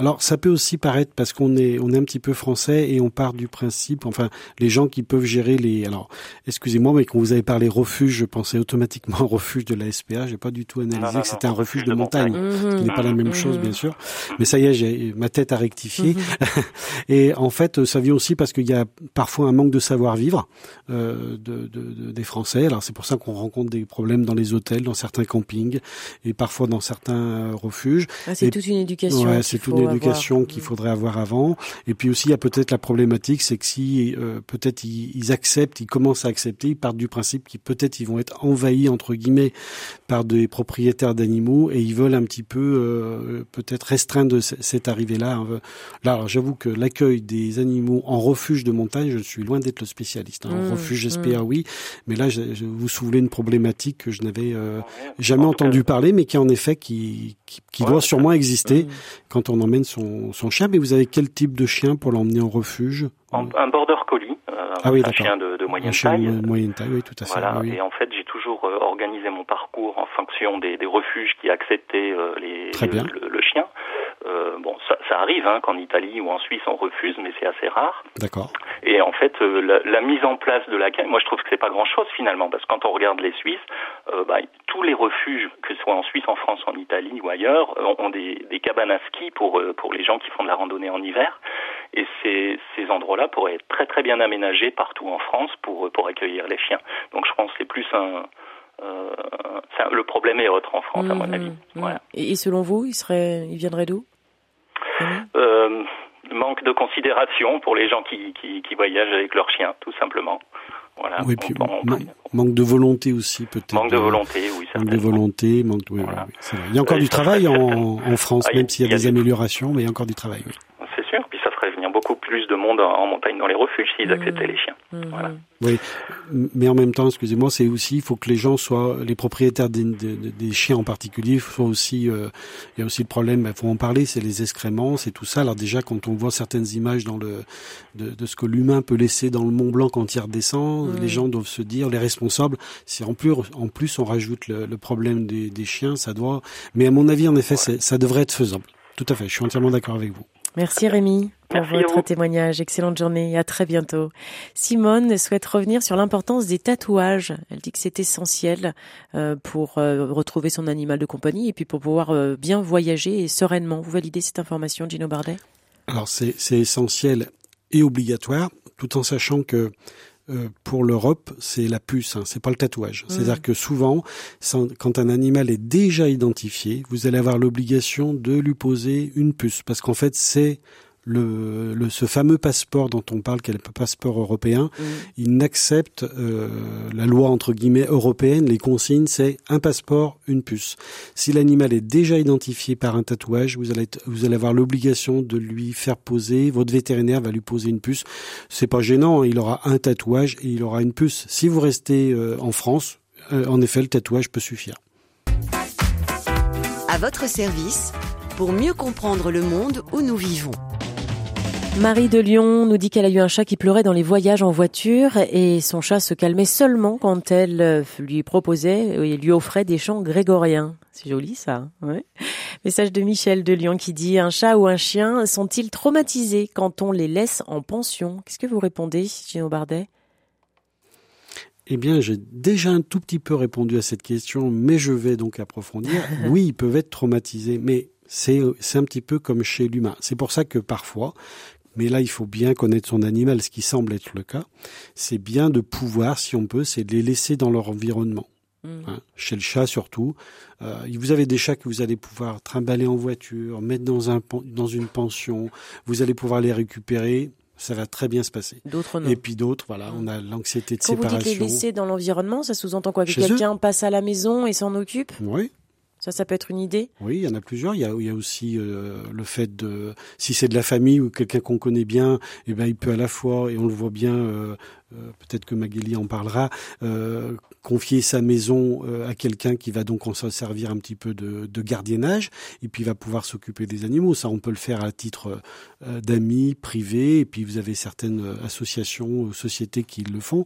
S4: Alors ça peut aussi paraître parce qu'on est on est un petit peu français et on part du principe, enfin les gens qui peuvent gérer les. Alors excusez-moi, mais quand vous avez parlé refuge, je pensais automatiquement au [laughs] refuge de la SPA. J'ai pas du tout analysé que c'était un refuge de, montagne, ce qui n'est pas la même chose bien sûr. Mais ça y est, j'ai ma tête a rectifié. [laughs] et en fait, ça vient aussi parce qu'il y a parfois un manque de savoir-vivre euh, de, de, des Français. Alors c'est pour ça qu'on rencontre des problèmes dans les hôtels, dans certains campings et parfois dans certains refuges.
S2: Ah, c'est toute une éducation.
S4: Ouais, c'est l'éducation qu'il faudrait avoir avant. Et puis aussi, il y a peut-être la problématique, c'est que si euh, peut-être ils, acceptent, ils commencent à accepter, ils partent du principe qu'ils peut-être ils vont être envahis entre guillemets par des propriétaires d'animaux et ils veulent un petit peu euh, peut-être restreindre cette arrivée-là. Hein. Là, j'avoue que l'accueil des animaux en refuge de montagne, je suis loin d'être le spécialiste. Hein. En mmh, refuge mmh. oui, mais là, je, vous soulevez une problématique que je n'avais euh, jamais entendu parler, mais qui en effet qui, qui, doit sûrement exister mmh. quand on emmène son, son chien. Mais vous avez quel type de chien pour l'emmener en refuge
S7: Un border collie, euh, ah un chien de, de moyenne un chien taille.
S4: De moyenne taille, oui, tout à fait.
S7: Voilà. Et en fait, j'ai toujours euh, organisé mon parcours en fonction des, des refuges qui acceptaient euh, les, le, le, chien. Euh, bon, ça, ça arrive hein, qu'en Italie ou en Suisse on refuse, mais c'est assez rare.
S4: D'accord.
S7: Et en fait, euh, la, la, mise en place de l'accueil, moi je trouve que c'est pas grand-chose finalement, parce que quand on regarde les Suisses, euh, bah, tous les refuges, que ce soit en Suisse, en France, en Italie ou ailleurs, ont des, des cabanes à ski pour euh, pour les gens qui font de la randonnée en hiver. Et ces, ces endroits-là pourraient être très très bien aménagés partout en France pour pour accueillir les chiens. Donc je pense que c'est plus un euh, le problème est autre en France, à mon mmh, avis. Mmh. Voilà.
S2: Et, selon vous, il serait, il viendrait d'où?
S7: Euh, manque de considération pour les gens qui, qui, qui voyagent avec leurs chiens, tout simplement. Voilà.
S4: Oui, puis manque de volonté aussi peut-être.
S7: Manque de volonté, oui.
S4: Manque de volonté, manque. De... Oui, voilà. oui, Il y a encore du travail en, en France, ah, même s'il y a, des améliorations, mais il y a encore du travail. Oui
S7: plus de monde en, montagne dans les refuges s'ils mmh. acceptaient les chiens. Mmh. Voilà.
S4: Oui, mais en même temps, excusez-moi, c'est aussi il faut que les gens soient les propriétaires des, des, chiens en particulier soient aussi. Euh, il y a aussi le problème, il faut en parler, c'est les excréments, c'est tout ça. Alors déjà, quand on voit certaines images dans le de, de ce que l'humain peut laisser dans le Mont Blanc quand il redescend, mmh. les gens doivent se dire, les responsables, si en plus en plus on rajoute le, le problème des, des, chiens, ça doit. Mais à mon avis, en effet, ça devrait être faisable. Tout à fait, je suis entièrement d'accord avec vous.
S2: Merci Rémi pour votre témoignage. Excellente journée et à très bientôt. Simone souhaite revenir sur l'importance des tatouages. Elle dit que c'est essentiel euh, pour euh, retrouver son animal de compagnie et puis pour pouvoir euh, bien voyager et sereinement. Vous validez cette information, Gino Bardet?
S4: Alors c'est essentiel et obligatoire, tout en sachant que pour l'Europe, c'est la puce, hein, c'est pas le tatouage. Mmh. C'est-à-dire que souvent, quand un animal est déjà identifié, vous allez avoir l'obligation de lui poser une puce, parce qu'en fait, c'est le, le, ce fameux passeport dont on parle, qui est le passeport européen, il n'accepte euh, la loi entre guillemets européenne. Les consignes, c'est un passeport, une puce. Si l'animal est déjà identifié par un tatouage, vous allez vous allez avoir l'obligation de lui faire poser. Votre vétérinaire va lui poser une puce. C'est pas gênant. Hein, il aura un tatouage et il aura une puce. Si vous restez euh, en France, euh, en effet, le tatouage peut suffire.
S3: À votre service pour mieux comprendre le monde où nous vivons.
S2: Marie de Lyon nous dit qu'elle a eu un chat qui pleurait dans les voyages en voiture et son chat se calmait seulement quand elle euh, lui proposait et lui offrait des chants grégoriens. C'est joli ça. Ouais. Message de Michel de Lyon qui dit un chat ou un chien sont-ils traumatisés quand on les laisse en pension? Qu'est-ce que vous répondez, Gino Bardet?
S4: Eh bien, j'ai déjà un tout petit peu répondu à cette question, mais je vais donc approfondir. [laughs] Oui, ils peuvent être traumatisés, mais c'est un petit peu comme chez l'humain. C'est pour ça que parfois, mais là, il faut bien connaître son animal, ce qui semble être le cas. C'est bien de pouvoir, si on peut, c'est de les laisser dans leur environnement. Mmh. Hein, chez le chat surtout, euh, vous avez des chats que vous allez pouvoir trimballer en voiture, mettre dans un dans une pension. Vous allez pouvoir les récupérer ça va très bien se passer.
S2: D'autres non.
S4: Et puis d'autres, voilà, on a l'anxiété de séparation.
S2: Quand vous dites les laisser dans l'environnement, ça sous-entend quoi? Que quelqu'un passe à la maison et s'en occupe?
S4: Oui.
S2: Ça, ça peut être une idée?
S4: Oui, il y en a plusieurs. Il y a, il y a aussi euh, le fait de, si c'est de la famille ou quelqu'un qu'on connaît bien, eh ben, il peut à la fois, et on le voit bien, euh, peut-être que Magali en parlera, confier sa maison à quelqu'un qui va donc en servir un petit peu de, de gardiennage, et puis va pouvoir s'occuper des animaux. Ça, on peut le faire à titre d'amis, privé, et puis vous avez certaines associations, sociétés qui le font.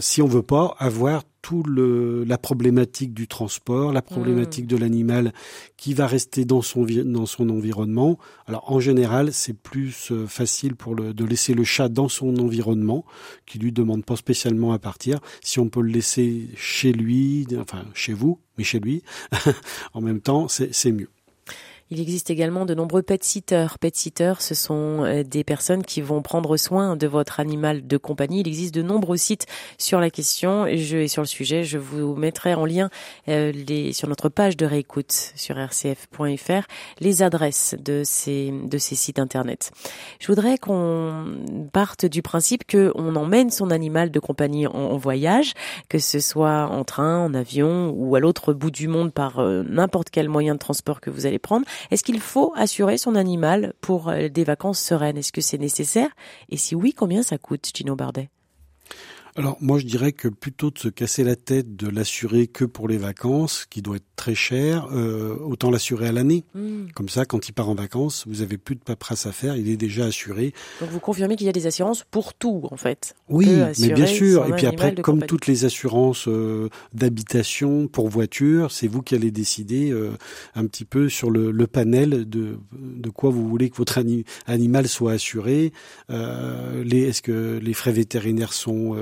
S4: si on veut pas avoir tout le, la problématique du transport, la problématique mm. de l'animal qui va rester dans son, dans son environnement. Alors en général, c'est plus euh, facile pour le, de laisser le chat dans son environnement, qui lui demande pas spécialement à partir. Si on peut le laisser chez lui, enfin chez vous, mais chez lui, [laughs] en même temps, c'est mieux.
S2: Il existe également de nombreux pet sitters. Pet sitters, ce sont euh, des personnes qui vont prendre soin de votre animal de compagnie. Il existe de nombreux sites sur la question je, et sur le sujet. Je vous mettrai en lien euh, les, sur notre page de réécoute sur rcf.fr les adresses de ces, de ces sites internet. Je voudrais qu'on parte du principe que on emmène son animal de compagnie en, voyage, que ce soit en train, en avion ou à l'autre bout du monde par euh, n'importe quel moyen de transport que vous allez prendre. Est-ce qu'il faut assurer son animal pour euh, des vacances sereines? Est-ce que c'est nécessaire? Et si oui, combien ça coûte, Gino Bardet?
S4: Alors moi je dirais que plutôt de se casser la tête de l'assurer que pour les vacances, qui doit être très cher, euh, autant l'assurer à l'année. Hmm. Comme ça, quand il part en vacances, vous avez plus de paperasse à faire, il est déjà assuré.
S2: Donc vous confirmez qu'il y a des assurances pour tout en fait.
S4: oui, mais bien sûr. Et puis après, comme toutes les assurances euh, d'habitation pour voiture, c'est vous qui allez décider euh, un petit peu sur le, le, panel de, de quoi vous voulez que votre animal soit assuré. Euh, les, Est-ce que les frais vétérinaires sont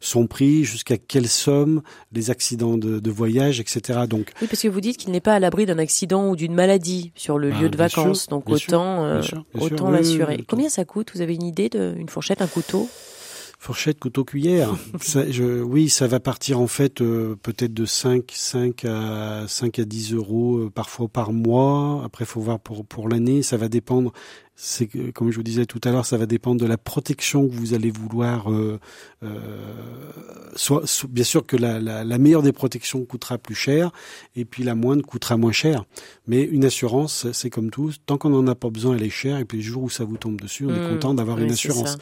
S4: sont pris, jusqu'à quelle somme, les accidents de, voyage, etc.
S2: Donc, oui, parce que vous dites qu'il n'est pas à l'abri d'un accident ou d'une maladie sur le bah, lieu de vacances, donc autant, euh, autant l'assurer. Combien ça coûte? Vous avez une idée d'une fourchette, un couteau?
S4: Fourchette, couteau, cuillère. [laughs] je, oui, ça va partir en fait euh, peut-être de 5, 5 à 5 à 10 euros euh, parfois par mois. Après, faut voir pour pour l'année. Ça va dépendre c'est comme je vous disais tout à l'heure, ça va dépendre de la protection que vous allez vouloir. Euh, euh, soit, bien sûr que la, la, la, meilleure des protections coûtera plus cher, et puis la moindre coûtera moins cher. Mais une assurance, c'est comme tout, tant qu'on n'en a pas besoin, elle est chère, et puis le jour où ça vous tombe dessus, on est mmh. content d'avoir une assurance.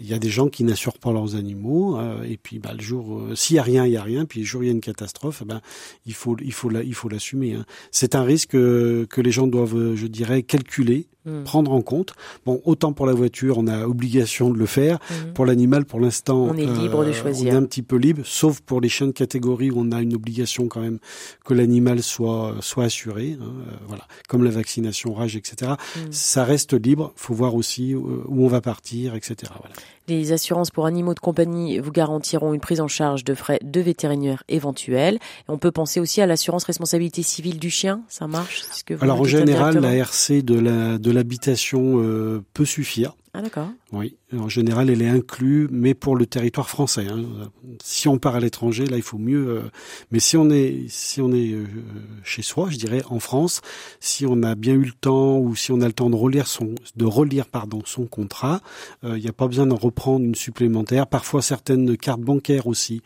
S4: Il y a des gens qui n'assurent pas leurs animaux, euh, et puis bah, le jour, euh, s'il y a rien, il y a rien, puis le jour où il y a une catastrophe, eh ben il faut, il faut, il faut l'assumer. Hein. C'est un risque que les gens doivent, je dirais, calculer Hmm. prendre en compte. Bon, autant pour la voiture, on a obligation de le faire. Hmm. Pour l'animal, pour l'instant,
S2: on est libre de choisir.
S4: Euh, on est un petit peu libre, sauf pour les chiens de catégorie où on a une obligation quand même que l'animal soit soit assuré. Hein, euh, voilà, comme la vaccination rage, etc. Hmm. Ça reste libre. Faut voir aussi où on va partir, etc. Voilà.
S2: Les assurances pour animaux de compagnie vous garantiront une prise en charge de frais de vétérinaire éventuels. on peut penser aussi à l'assurance responsabilité civile du chien. Ça marche
S4: Alors en général, la RC de la de l'habitation euh, peut suffire.
S2: Ah d'accord.
S4: Oui, en général, elle est inclue, mais pour le territoire français. Hein. Si on part à l'étranger, là, il faut mieux. Euh, mais si on est, si on est euh, chez soi, je dirais en France, si on a bien eu le temps ou si on a le temps de relire son, de relire pardon son contrat, euh, il n'y a pas besoin d'en reprendre une supplémentaire. Parfois, certaines cartes bancaires aussi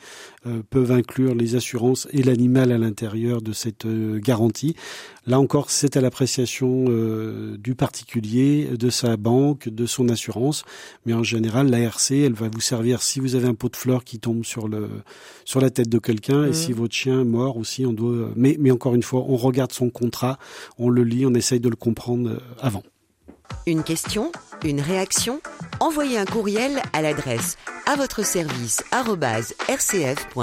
S4: peuvent inclure les assurances et l'animal à l'intérieur de cette garantie. Là encore, c'est à l'appréciation du particulier, de sa banque, de son assurance. Mais en général, la RC, elle va vous servir si vous avez un pot de fleurs qui tombe sur le sur la tête de quelqu'un et si votre chien mort aussi, on doit. Mais mais encore une fois, on regarde son contrat, on le lit, on essaye de le comprendre euh, avant.
S3: Une question, une réaction Envoyez un courriel à l'adresse à votre service rcf.fr.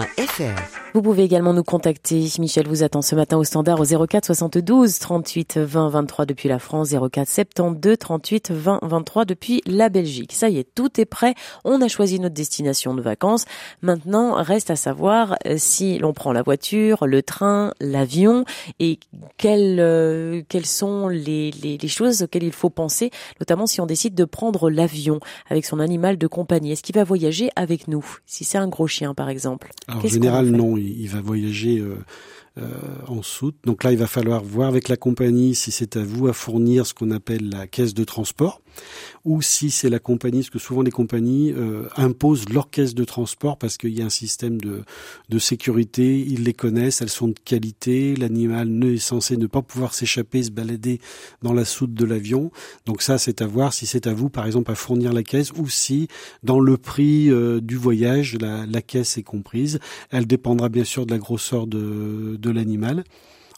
S2: Vous pouvez également nous contacter. Michel vous attend ce matin au standard au 04 72 38 20 23 depuis la France, 04 72 38 20 23 depuis la Belgique. Ça y est, tout est prêt. On a choisi notre destination de vacances. Maintenant, reste à savoir euh, si l'on prend la voiture, le train, l'avion et quelles, euh, quelles sont les, les, les choses auxquelles il faut penser, notamment si on décide de prendre l'avion avec son animal de compagnie. Est-ce qu'il va voyager avec nous Si c'est un gros chien, par exemple?
S4: en général, non. Il, va voyager euh, euh, en soute. Donc là, il va falloir voir avec la compagnie si c'est à vous à fournir ce qu'on appelle la caisse de transport. Ou si c'est la compagnie, parce que souvent les compagnies euh, imposent leur caisse de transport parce qu'il y a un système de, de sécurité, ils les connaissent, elles sont de qualité, l'animal est censé ne pas pouvoir s'échapper, se balader dans la soute de l'avion. Donc ça, c'est à voir si c'est à vous, par exemple, à fournir la caisse ou si dans le prix euh, du voyage, la, la caisse est comprise. Elle dépendra bien sûr de la grosseur de, de l'animal.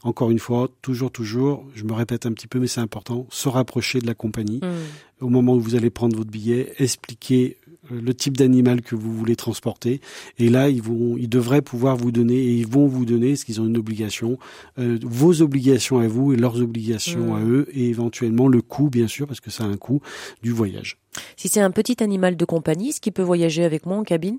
S4: Encore une fois, toujours, toujours, je me répète un petit peu, mais c'est important, se rapprocher de la compagnie. Mm. Au moment où vous allez prendre votre billet, expliquer euh, le type d'animal que vous voulez transporter. Et là, ils vont, ils devraient pouvoir vous donner, et ils vont vous donner, ce qu'ils ont une obligation, euh, vos obligations à vous et leurs obligations à mm. eux, et éventuellement le coût, bien sûr, parce que ça a un coût, du voyage.
S8: Si c'est un petit animal de compagnie, est-ce qu'il peut voyager avec moi en cabine?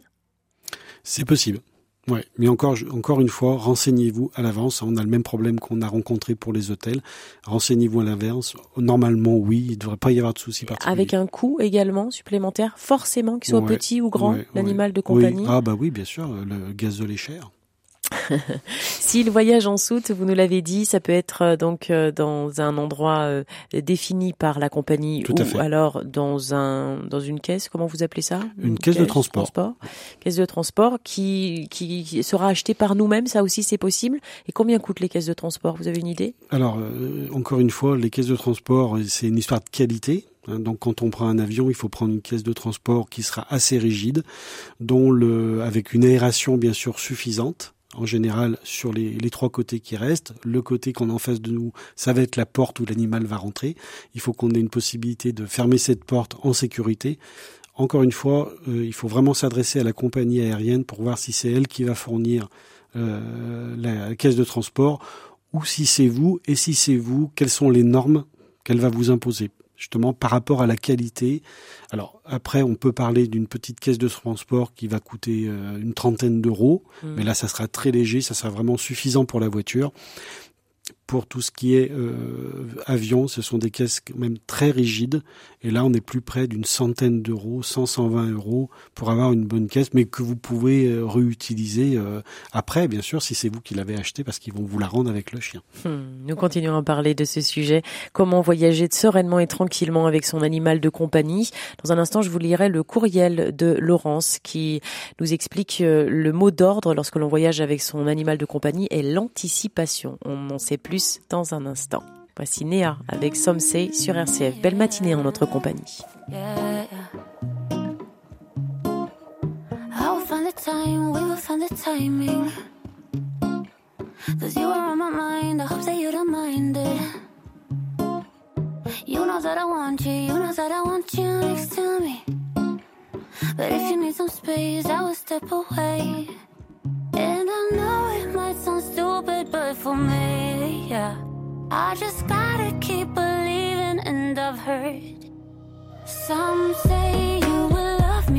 S4: C'est possible. Ouais, mais encore, encore une fois, renseignez-vous à l'avance. On a le même problème qu'on a rencontré pour les hôtels. Renseignez-vous à l'avance. Normalement, oui, il ne devrait pas y avoir de soucis particuliers.
S8: Avec un coût également supplémentaire, forcément, qu'il soit petit ou grand, l'animal de compagnie.
S4: Ah bah oui, bien sûr, le gazole est cher. [laughs]
S8: S'il voyage en soute, vous nous l'avez dit, ça peut être euh, donc euh, dans un endroit euh, défini par la compagnie ou alors dans un dans une caisse, comment vous appelez ça?
S4: Une, caisse, de transport.
S8: Caisse de transport qui qui sera achetée par nous-mêmes, ça aussi c'est possible. Et combien coûtent les caisses de transport? Vous avez une idée?
S4: Alors encore une fois, les caisses de transport, c'est une histoire de qualité. Hein. Donc quand on prend un avion, il faut prendre une caisse de transport qui sera assez rigide, dont le avec une aération bien sûr suffisante en général sur les, trois côtés qui restent. Le côté qu'on a en face de nous, ça va être la porte où l'animal va rentrer. Il faut qu'on ait une possibilité de fermer cette porte en sécurité. Encore une fois, euh, il faut vraiment s'adresser à la compagnie aérienne pour voir si c'est elle qui va fournir euh, la caisse de transport ou si c'est vous et si c'est vous, quelles sont les normes qu'elle va vous imposer justement par rapport à la qualité. Alors après, on peut parler d'une petite caisse de transport qui va coûter euh, une trentaine d'euros, mmh. mais là, ça sera très léger, ça sera vraiment suffisant pour la voiture. Pour tout ce qui est euh, avion, ce sont des caisses même très rigides. Et là, on est plus près d'une centaine d'euros, 100, 120 euros pour avoir une bonne caisse, mais que vous pouvez euh, réutiliser euh, après, bien sûr, si c'est vous qui l'avez acheté, parce qu'ils vont vous la rendre avec le chien.
S8: Hmm, nous continuons à parler de ce sujet. Comment voyager sereinement et tranquillement avec son animal de compagnie? Dans un instant, je vous lirai le courriel de Laurence qui nous explique le mot d'ordre lorsque l'on voyage avec son animal de compagnie est l'anticipation. On en sait plus dans un instant. Voici Néa avec Somsei sur RCF. Belle matinée en notre compagnie. Yeah. I find the time, we will find the timing. Cause you are on my mind, I hope that you don't mind it. You know that I want you, you know that I want you next to me. But if you need some space, I will step away. I know it might sound stupid, but for me, yeah. I just gotta keep believing, and I've heard some say you will love me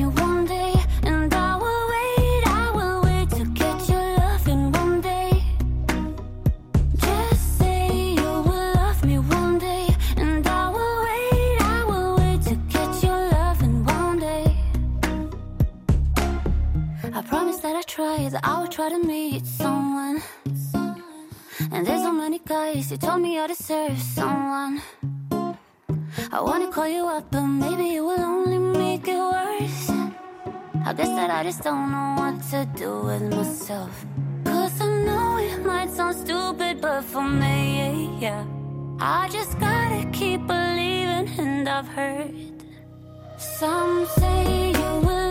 S8: that I would try to meet someone. And there's so many guys who told me I deserve someone. I wanna call you up, but maybe it will only make it worse. I guess that I just don't know what to do with myself. Cause I know it might sound stupid, but for me, yeah. I just gotta keep believing, and I've heard some say you will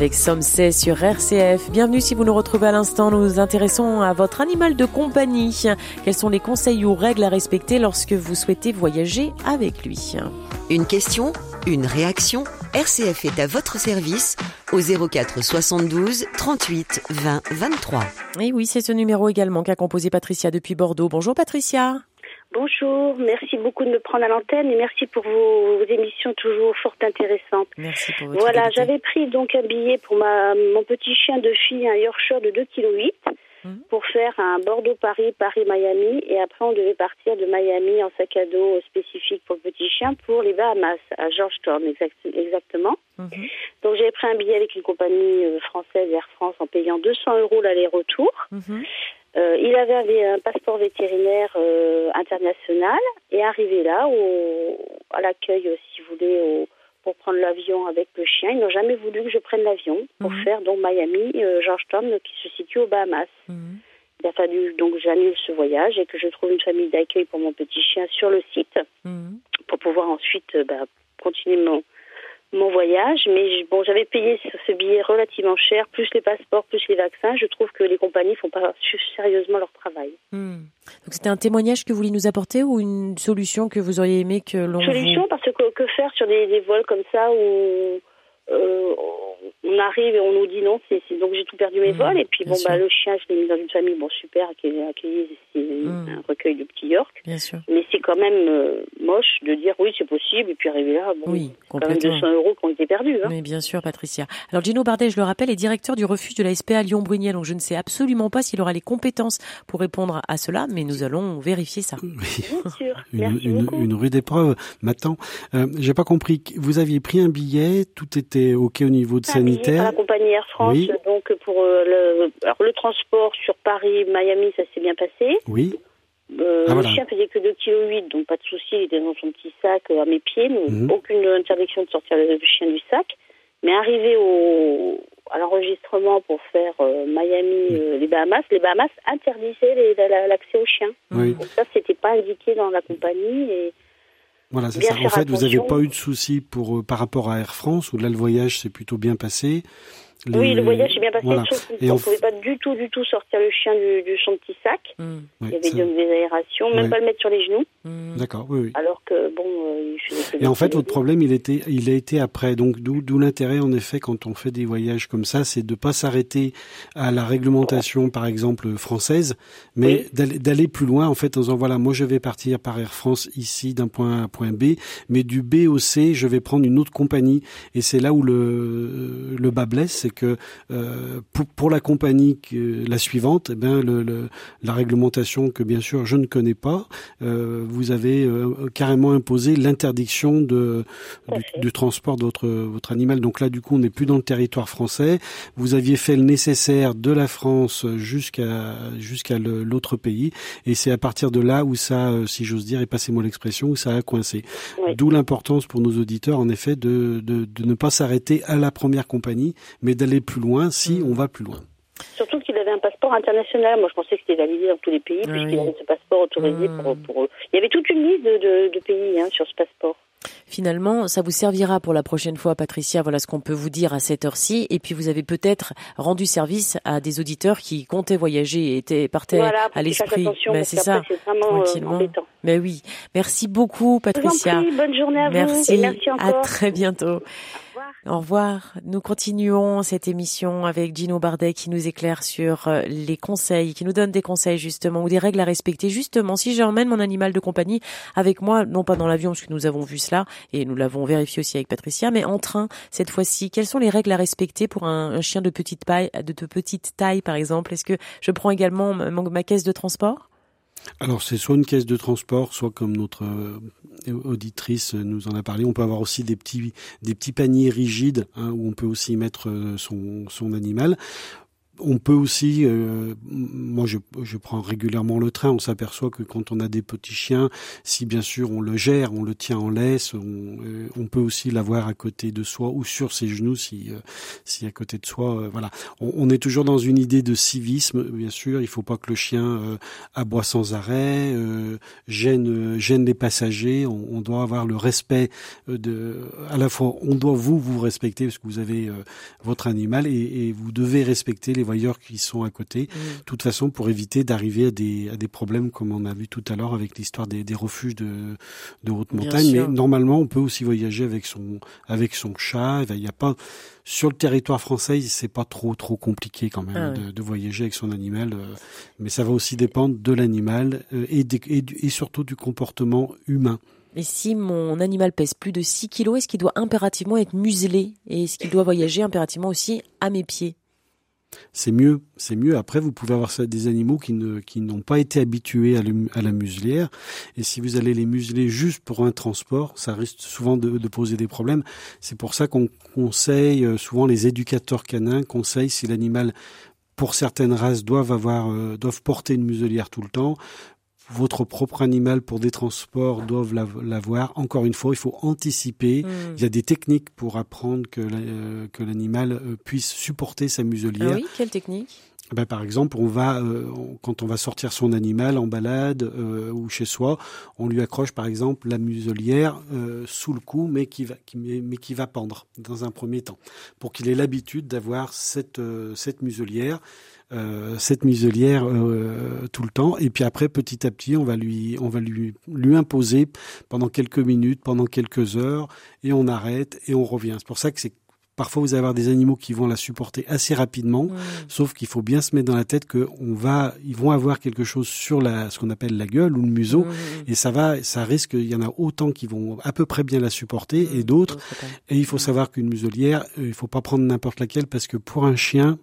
S2: avec Somsay sur RCF. Bienvenue si vous nous retrouvez à l'instant. Nous nous intéressons à votre animal de compagnie. Quels sont les conseils ou règles à respecter lorsque vous souhaitez voyager avec lui?
S3: Une question Une réaction RCF est à votre service au 04 72 38 20 23.
S2: Et oui, c'est ce numéro également qu'a composé Patricia depuis Bordeaux. Bonjour Patricia.
S9: Bonjour, merci beaucoup de me prendre à l'antenne et merci pour vos, émissions toujours fort intéressantes.
S2: Merci pour
S9: votre Voilà, j'avais pris donc un billet pour ma, mon petit chien de fille, un Yorkshire de 2,8 kg hum. pour faire un Bordeaux-Paris, Paris-Miami et après on devait partir de Miami en sac à dos spécifique pour le petit chien pour les Bahamas, à Georgetown exactement. Hum. Donc j'avais pris un billet avec une compagnie euh, française Air France en payant 200 euros l'aller-retour. Hum. Euh, il avait un passeport vétérinaire euh, international et arrivé là, au, à l'accueil, euh, si vous voulez, pour prendre l'avion avec le chien, ils n'ont jamais voulu que je prenne l'avion pour mhm. faire donc Miami, Georgetown, qui se situe aux Bahamas. Mhm. Il a fallu donc j'annule ce voyage et que je trouve une famille d'accueil pour mon petit chien sur le site mhm. pour pouvoir ensuite bah, continuer mon, mon voyage, mais bon, j'avais payé ce billet relativement cher, plus les passeports, plus les vaccins. Je trouve que les compagnies font pas sérieusement leur travail.
S2: Hmm. Donc c'était un témoignage que vous vouliez nous apporter ou une solution que vous auriez aimé que l'on
S9: solution parce que que faire sur des, vols comme ça où euh, on arrive et on nous dit non, c'est donc j'ai tout perdu mes mmh, vols et puis bon bah le chien je l'ai mis dans une famille bon super qui est accueilli c'est mmh. un recueil de petits York.
S2: Bien sûr.
S9: Mais c'est quand même euh, moche de dire oui c'est possible et puis arriver là bon oui, complètement. Quand même 200 euros qui ont été perdus. Hein.
S2: Mais bien sûr Patricia. Alors Gino Bardet je le rappelle est directeur du refuge de la SPA Lyon-Bruniel donc je ne sais absolument pas s'il aura les compétences pour répondre à cela mais nous allons vérifier ça.
S9: Bien sûr. [laughs]
S4: une, une, une, rude épreuve. Maintenant euh, j'ai pas compris vous aviez pris un billet tout était ok au niveau de sanitaire.
S9: la compagnie Air France, donc pour euh, le, alors, le transport sur Paris, Miami, ça s'est bien passé.
S4: Oui.
S9: Euh, ah, le chien faisait que 2,8 kg, donc pas de souci, il était dans son petit sac euh, à mes pieds, mhm. aucune interdiction de sortir le chien du sac. Mais arrivé au, à l'enregistrement pour faire Miami, les Bahamas, les Bahamas interdisaient l'accès aux chiens.
S4: Oui.
S9: Donc ça, c'était pas indiqué dans la compagnie et
S4: voilà, c'est ça. En fait, vous n'avez pas eu de soucis pour euh, par rapport à Air France, où là le voyage s'est plutôt bien passé.
S9: Oui, le voyage s'est bien passé, sauf qu'on ne pouvait pas du tout, du tout sortir le chien du, du son petit sac. Mmh. il y avait des aérations, même pas le mettre sur les genoux.
S4: Mmh. D'accord, oui, oui.
S9: Alors que, bon, euh,
S4: Et en fait, votre problème, il, était, il a été après. Donc, d'où l'intérêt, en effet, quand on fait des voyages comme ça, c'est de pas s'arrêter à la réglementation, par exemple, française, mais d'aller plus loin, en fait, en disant, voilà, moi, je vais partir par Air France ici, d'un point A à point B, mais du B au C, je vais prendre une autre compagnie. Et c'est là où le, le bas blesse, que euh, pour, pour, la compagnie que, la suivante, eh bien le, le, la réglementation que bien sûr je ne connais pas, euh, vous avez euh, carrément imposé l'interdiction de du, du, transport de votre, votre animal. Donc là, du coup, on n'est plus dans le territoire français. Vous aviez fait le nécessaire de la France jusqu'à jusqu'à l'autre pays, et c'est à partir de là où ça, si j'ose dire, et passez-moi l'expression, où ça a coincé. D'où l'importance pour nos auditeurs, en effet, de, de, de ne pas s'arrêter à la première compagnie, mais d'aller plus loin si on va plus loin.
S9: Surtout qu'il avait un passeport international. Moi, je pensais que c'était validé dans tous les pays, puisqu'il avait ce passeport autorisé pour, pour, Il y avait toute une liste de, de, pays hein, sur ce passeport.
S2: Finalement, ça vous servira pour la prochaine fois, Patricia. Voilà ce qu'on peut vous dire à cette heure-ci. Et puis, vous avez peut-être rendu service à des auditeurs qui comptaient voyager et étaient partaient à l'esprit.
S9: Ben, c'est ça, euh, tranquillement.
S2: Mais ben oui. Merci beaucoup, Patricia.
S9: bonne journée à
S2: merci.
S9: vous. merci
S2: À très bientôt. Au revoir. Nous continuons cette émission avec Gino Bardet qui nous éclaire sur euh, les conseils, qui nous donne des conseils justement ou des règles à respecter justement si j'emmène mon animal de compagnie avec moi, non pas dans l'avion parce que nous avons vu cela et nous l'avons vérifié aussi avec Patricia, mais en train cette fois-ci. Quelles sont les règles à respecter pour un, chien de petite taille, de petite taille par exemple? Est-ce que je prends également ma caisse de transport?
S4: Alors c'est soit une caisse de transport, soit comme notre euh, auditrice nous en a parlé, on peut avoir aussi des petits paniers rigides hein, où on peut aussi mettre euh, son animal. On peut aussi, euh, moi je, prends régulièrement le train, on s'aperçoit que quand on a des petits chiens, si bien sûr on le gère, on le tient en laisse, on, euh, peut aussi l'avoir à côté de soi ou sur ses genoux si, euh, si à côté de soi, voilà. On, est toujours dans une idée de civisme, bien sûr, il faut pas que le chien aboie sans arrêt, gêne, gêne les passagers, on, on, doit avoir le respect de, à la fois, on doit vous vous respecter parce que vous avez votre animal et, et vous devez respecter les voyeurs qui sont à côté. Mm. De toute façon, pour éviter d'arriver à des, à des problèmes comme on a vu tout à l'heure avec l'histoire des, des, refuges de, de haute montagne. Mais normalement, on peut aussi voyager avec son, avec son chat. Il n'y a pas, sur le territoire français, c'est pas trop trop compliqué quand même ah de, de, voyager avec son animal, euh, mais ça va aussi dépendre de l'animal euh, et, et, et, surtout du comportement humain.
S2: Et si mon animal pèse plus de 6 kilos, est-ce qu'il doit impérativement être muselé? Et est-ce qu'il doit voyager impérativement aussi à mes pieds?
S4: C'est mieux, c'est mieux. Après, vous pouvez avoir des animaux qui n'ont pas été habitués à, la muselière, et si vous allez les museler juste pour un transport, ça risque souvent de, de poser des problèmes. C'est pour ça qu'on conseille euh, souvent les éducateurs canins conseillent si l'animal pour certaines races doivent avoir euh, doivent porter une muselière tout le temps votre propre animal pour des transports doivent l'avoir. Encore une fois, il faut anticiper. Hmm. Il y a des techniques pour apprendre que euh, l'animal euh, puisse supporter sa muselière.
S2: Ah oui, quelle technique?
S4: Ben, par exemple, on va euh, quand on va sortir son animal en balade ou chez soi, on lui accroche par exemple la muselière sous le cou, mais qui va qui, mais qui va pendre dans un premier temps, pour qu'il ait l'habitude d'avoir cette cette muselière. Euh, cette muselière euh, tout le temps. Et puis après petit à petit on va lui on va lui lui imposer pendant quelques minutes pendant quelques heures. Et on arrête et on revient. C'est pour ça que c'est Parfois, vous allez avoir des animaux qui vont la supporter assez rapidement, sauf qu'il faut bien se mettre dans la tête que on va, ils vont avoir quelque chose sur la, ce qu'on appelle la gueule ou le museau, et ça va, ça risque, il y en a autant qui vont à peu près bien la supporter et d'autres. Et il faut savoir qu'une muselière, euh, il faut pas prendre n'importe laquelle parce que pour un chien,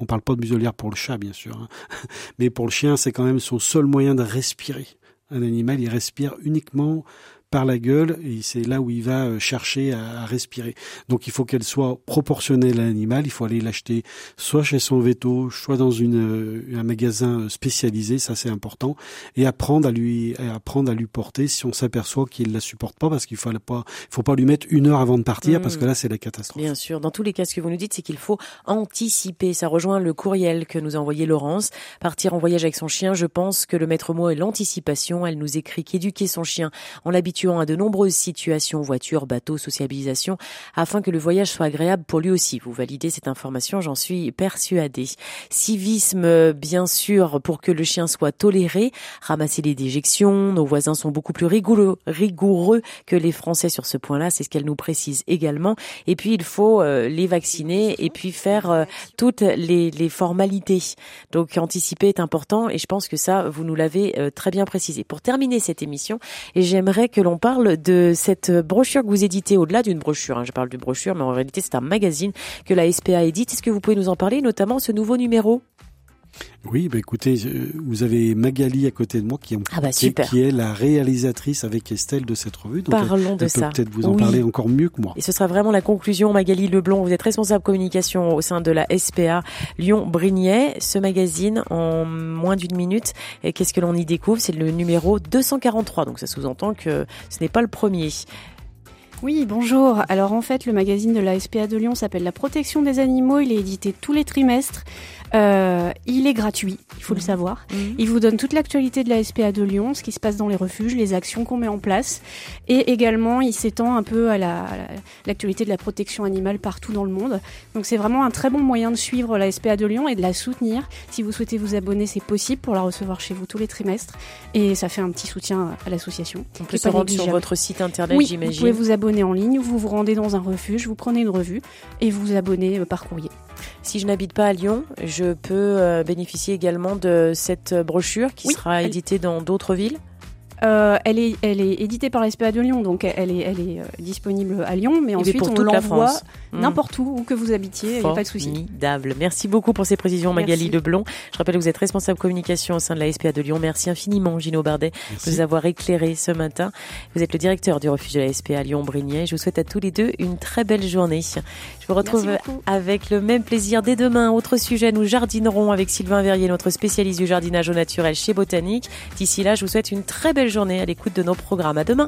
S4: on parle pas de muselière pour le chat, bien sûr, hein. [laughs] mais pour le chien, c'est quand même son seul moyen de respirer. Un animal, il respire uniquement par la gueule et c'est là où il va euh, chercher à, respirer. Donc il faut qu'elle soit proportionnelle à l'animal. Il faut aller l'acheter soit chez son veto, soit dans une, euh, un magasin spécialisé. Ça c'est important et apprendre à lui apprendre à lui porter si on s'aperçoit qu'il la supporte pas parce qu'il faut pas faut pas lui mettre une heure avant de partir parce que là c'est la catastrophe.
S2: Bien sûr. Dans tous les cas, ce que vous nous dites, c'est qu'il faut anticiper. Ça rejoint le courriel que nous a envoyé Laurence. Partir en voyage avec son chien. Je pense que le maître mot est l'anticipation. Elle nous écrit qu'éduquer son chien en l'habitude à de nombreuses situations, voiture, bateau, sociabilisation, afin que le voyage soit agréable pour lui aussi. Vous validez cette information, j'en suis persuadée. Civisme, bien sûr, pour que le chien soit toléré, ramasser les déjections, nos voisins sont beaucoup plus rigoureux, rigoureux que les Français sur ce point-là, c'est ce qu'elle nous précise également. Et puis, il faut euh, les vacciner et puis faire euh, toutes les, les, formalités. Donc, anticiper est important et je pense que ça, vous nous l'avez euh, très bien précisé. Pour terminer cette émission, j'aimerais que l'on parle de cette brochure que vous éditez au-delà d'une brochure. Hein. Je parle d'une brochure, mais en réalité c'est un magazine que la SPA édite. Est-ce que vous pouvez nous en parler, notamment ce nouveau numéro?
S4: Oui, bah écoutez, vous avez Magali à côté de moi qui, ah bah, qui, est la réalisatrice avec Estelle de cette revue.
S2: Donc Parlons de ça.
S4: Peut-être vous en parler encore mieux que moi.
S2: Et ce sera vraiment la conclusion. Magali Leblond, vous êtes responsable communication au sein de la SPA Lyon-Brignet. Ce magazine, en moins d'une minute, qu'est-ce que l'on y découvre? C'est le numéro 243. Donc ça sous-entend que ce n'est pas le premier.
S10: Oui, bonjour. Alors en fait, le magazine de la SPA de Lyon s'appelle La protection des animaux. Il est édité tous les trimestres. Euh, il est gratuit, il faut le mmh. savoir. Mmh. Il vous donne toute l'actualité de la SPA de Lyon, ce qui se passe dans les refuges, les actions qu'on met en place. Et également, il s'étend un peu à l'actualité de la protection animale partout dans le monde. Donc c'est vraiment un très bon moyen de suivre la SPA de Lyon et de la soutenir. Si vous souhaitez vous abonner, c'est possible pour la recevoir chez vous tous les trimestres. Et ça fait un petit soutien à l'association.
S2: On peut se rendre sur votre site internet,
S10: oui,
S2: j'imagine.
S10: Vous pouvez vous abonner en ligne, vous vous rendez dans un refuge, vous prenez une revue et vous vous abonnez euh, par courrier.
S2: Si je n'habite pas à Lyon, je peux euh, bénéficier également de cette brochure qui sera éditée dans d'autres villes
S10: euh, elle, est, elle est éditée par l'SPA de Lyon, donc elle est, elle est euh, disponible à Lyon, mais ensuite on l'envoie hmm. n'importe où, où que vous habitiez, il n'y a pas de souci.
S2: Formidable. Merci beaucoup pour ces précisions, Magali Leblond. Je rappelle que vous êtes responsable communication au sein de la SPA de Lyon. Merci infiniment, Gino Bardet, de nous avoir éclairé ce matin. Vous êtes le directeur du refuge de la SPA Lyon-Brigné. Je vous souhaite à tous les deux une très belle journée. Je vous retrouve avec le même plaisir dès demain. Autre sujet, nous jardinerons avec Sylvain Verrier, notre spécialiste du jardinage au naturel chez Botanique. D'ici là, je vous souhaite une très belle journée à l'écoute de nos programmes. À demain.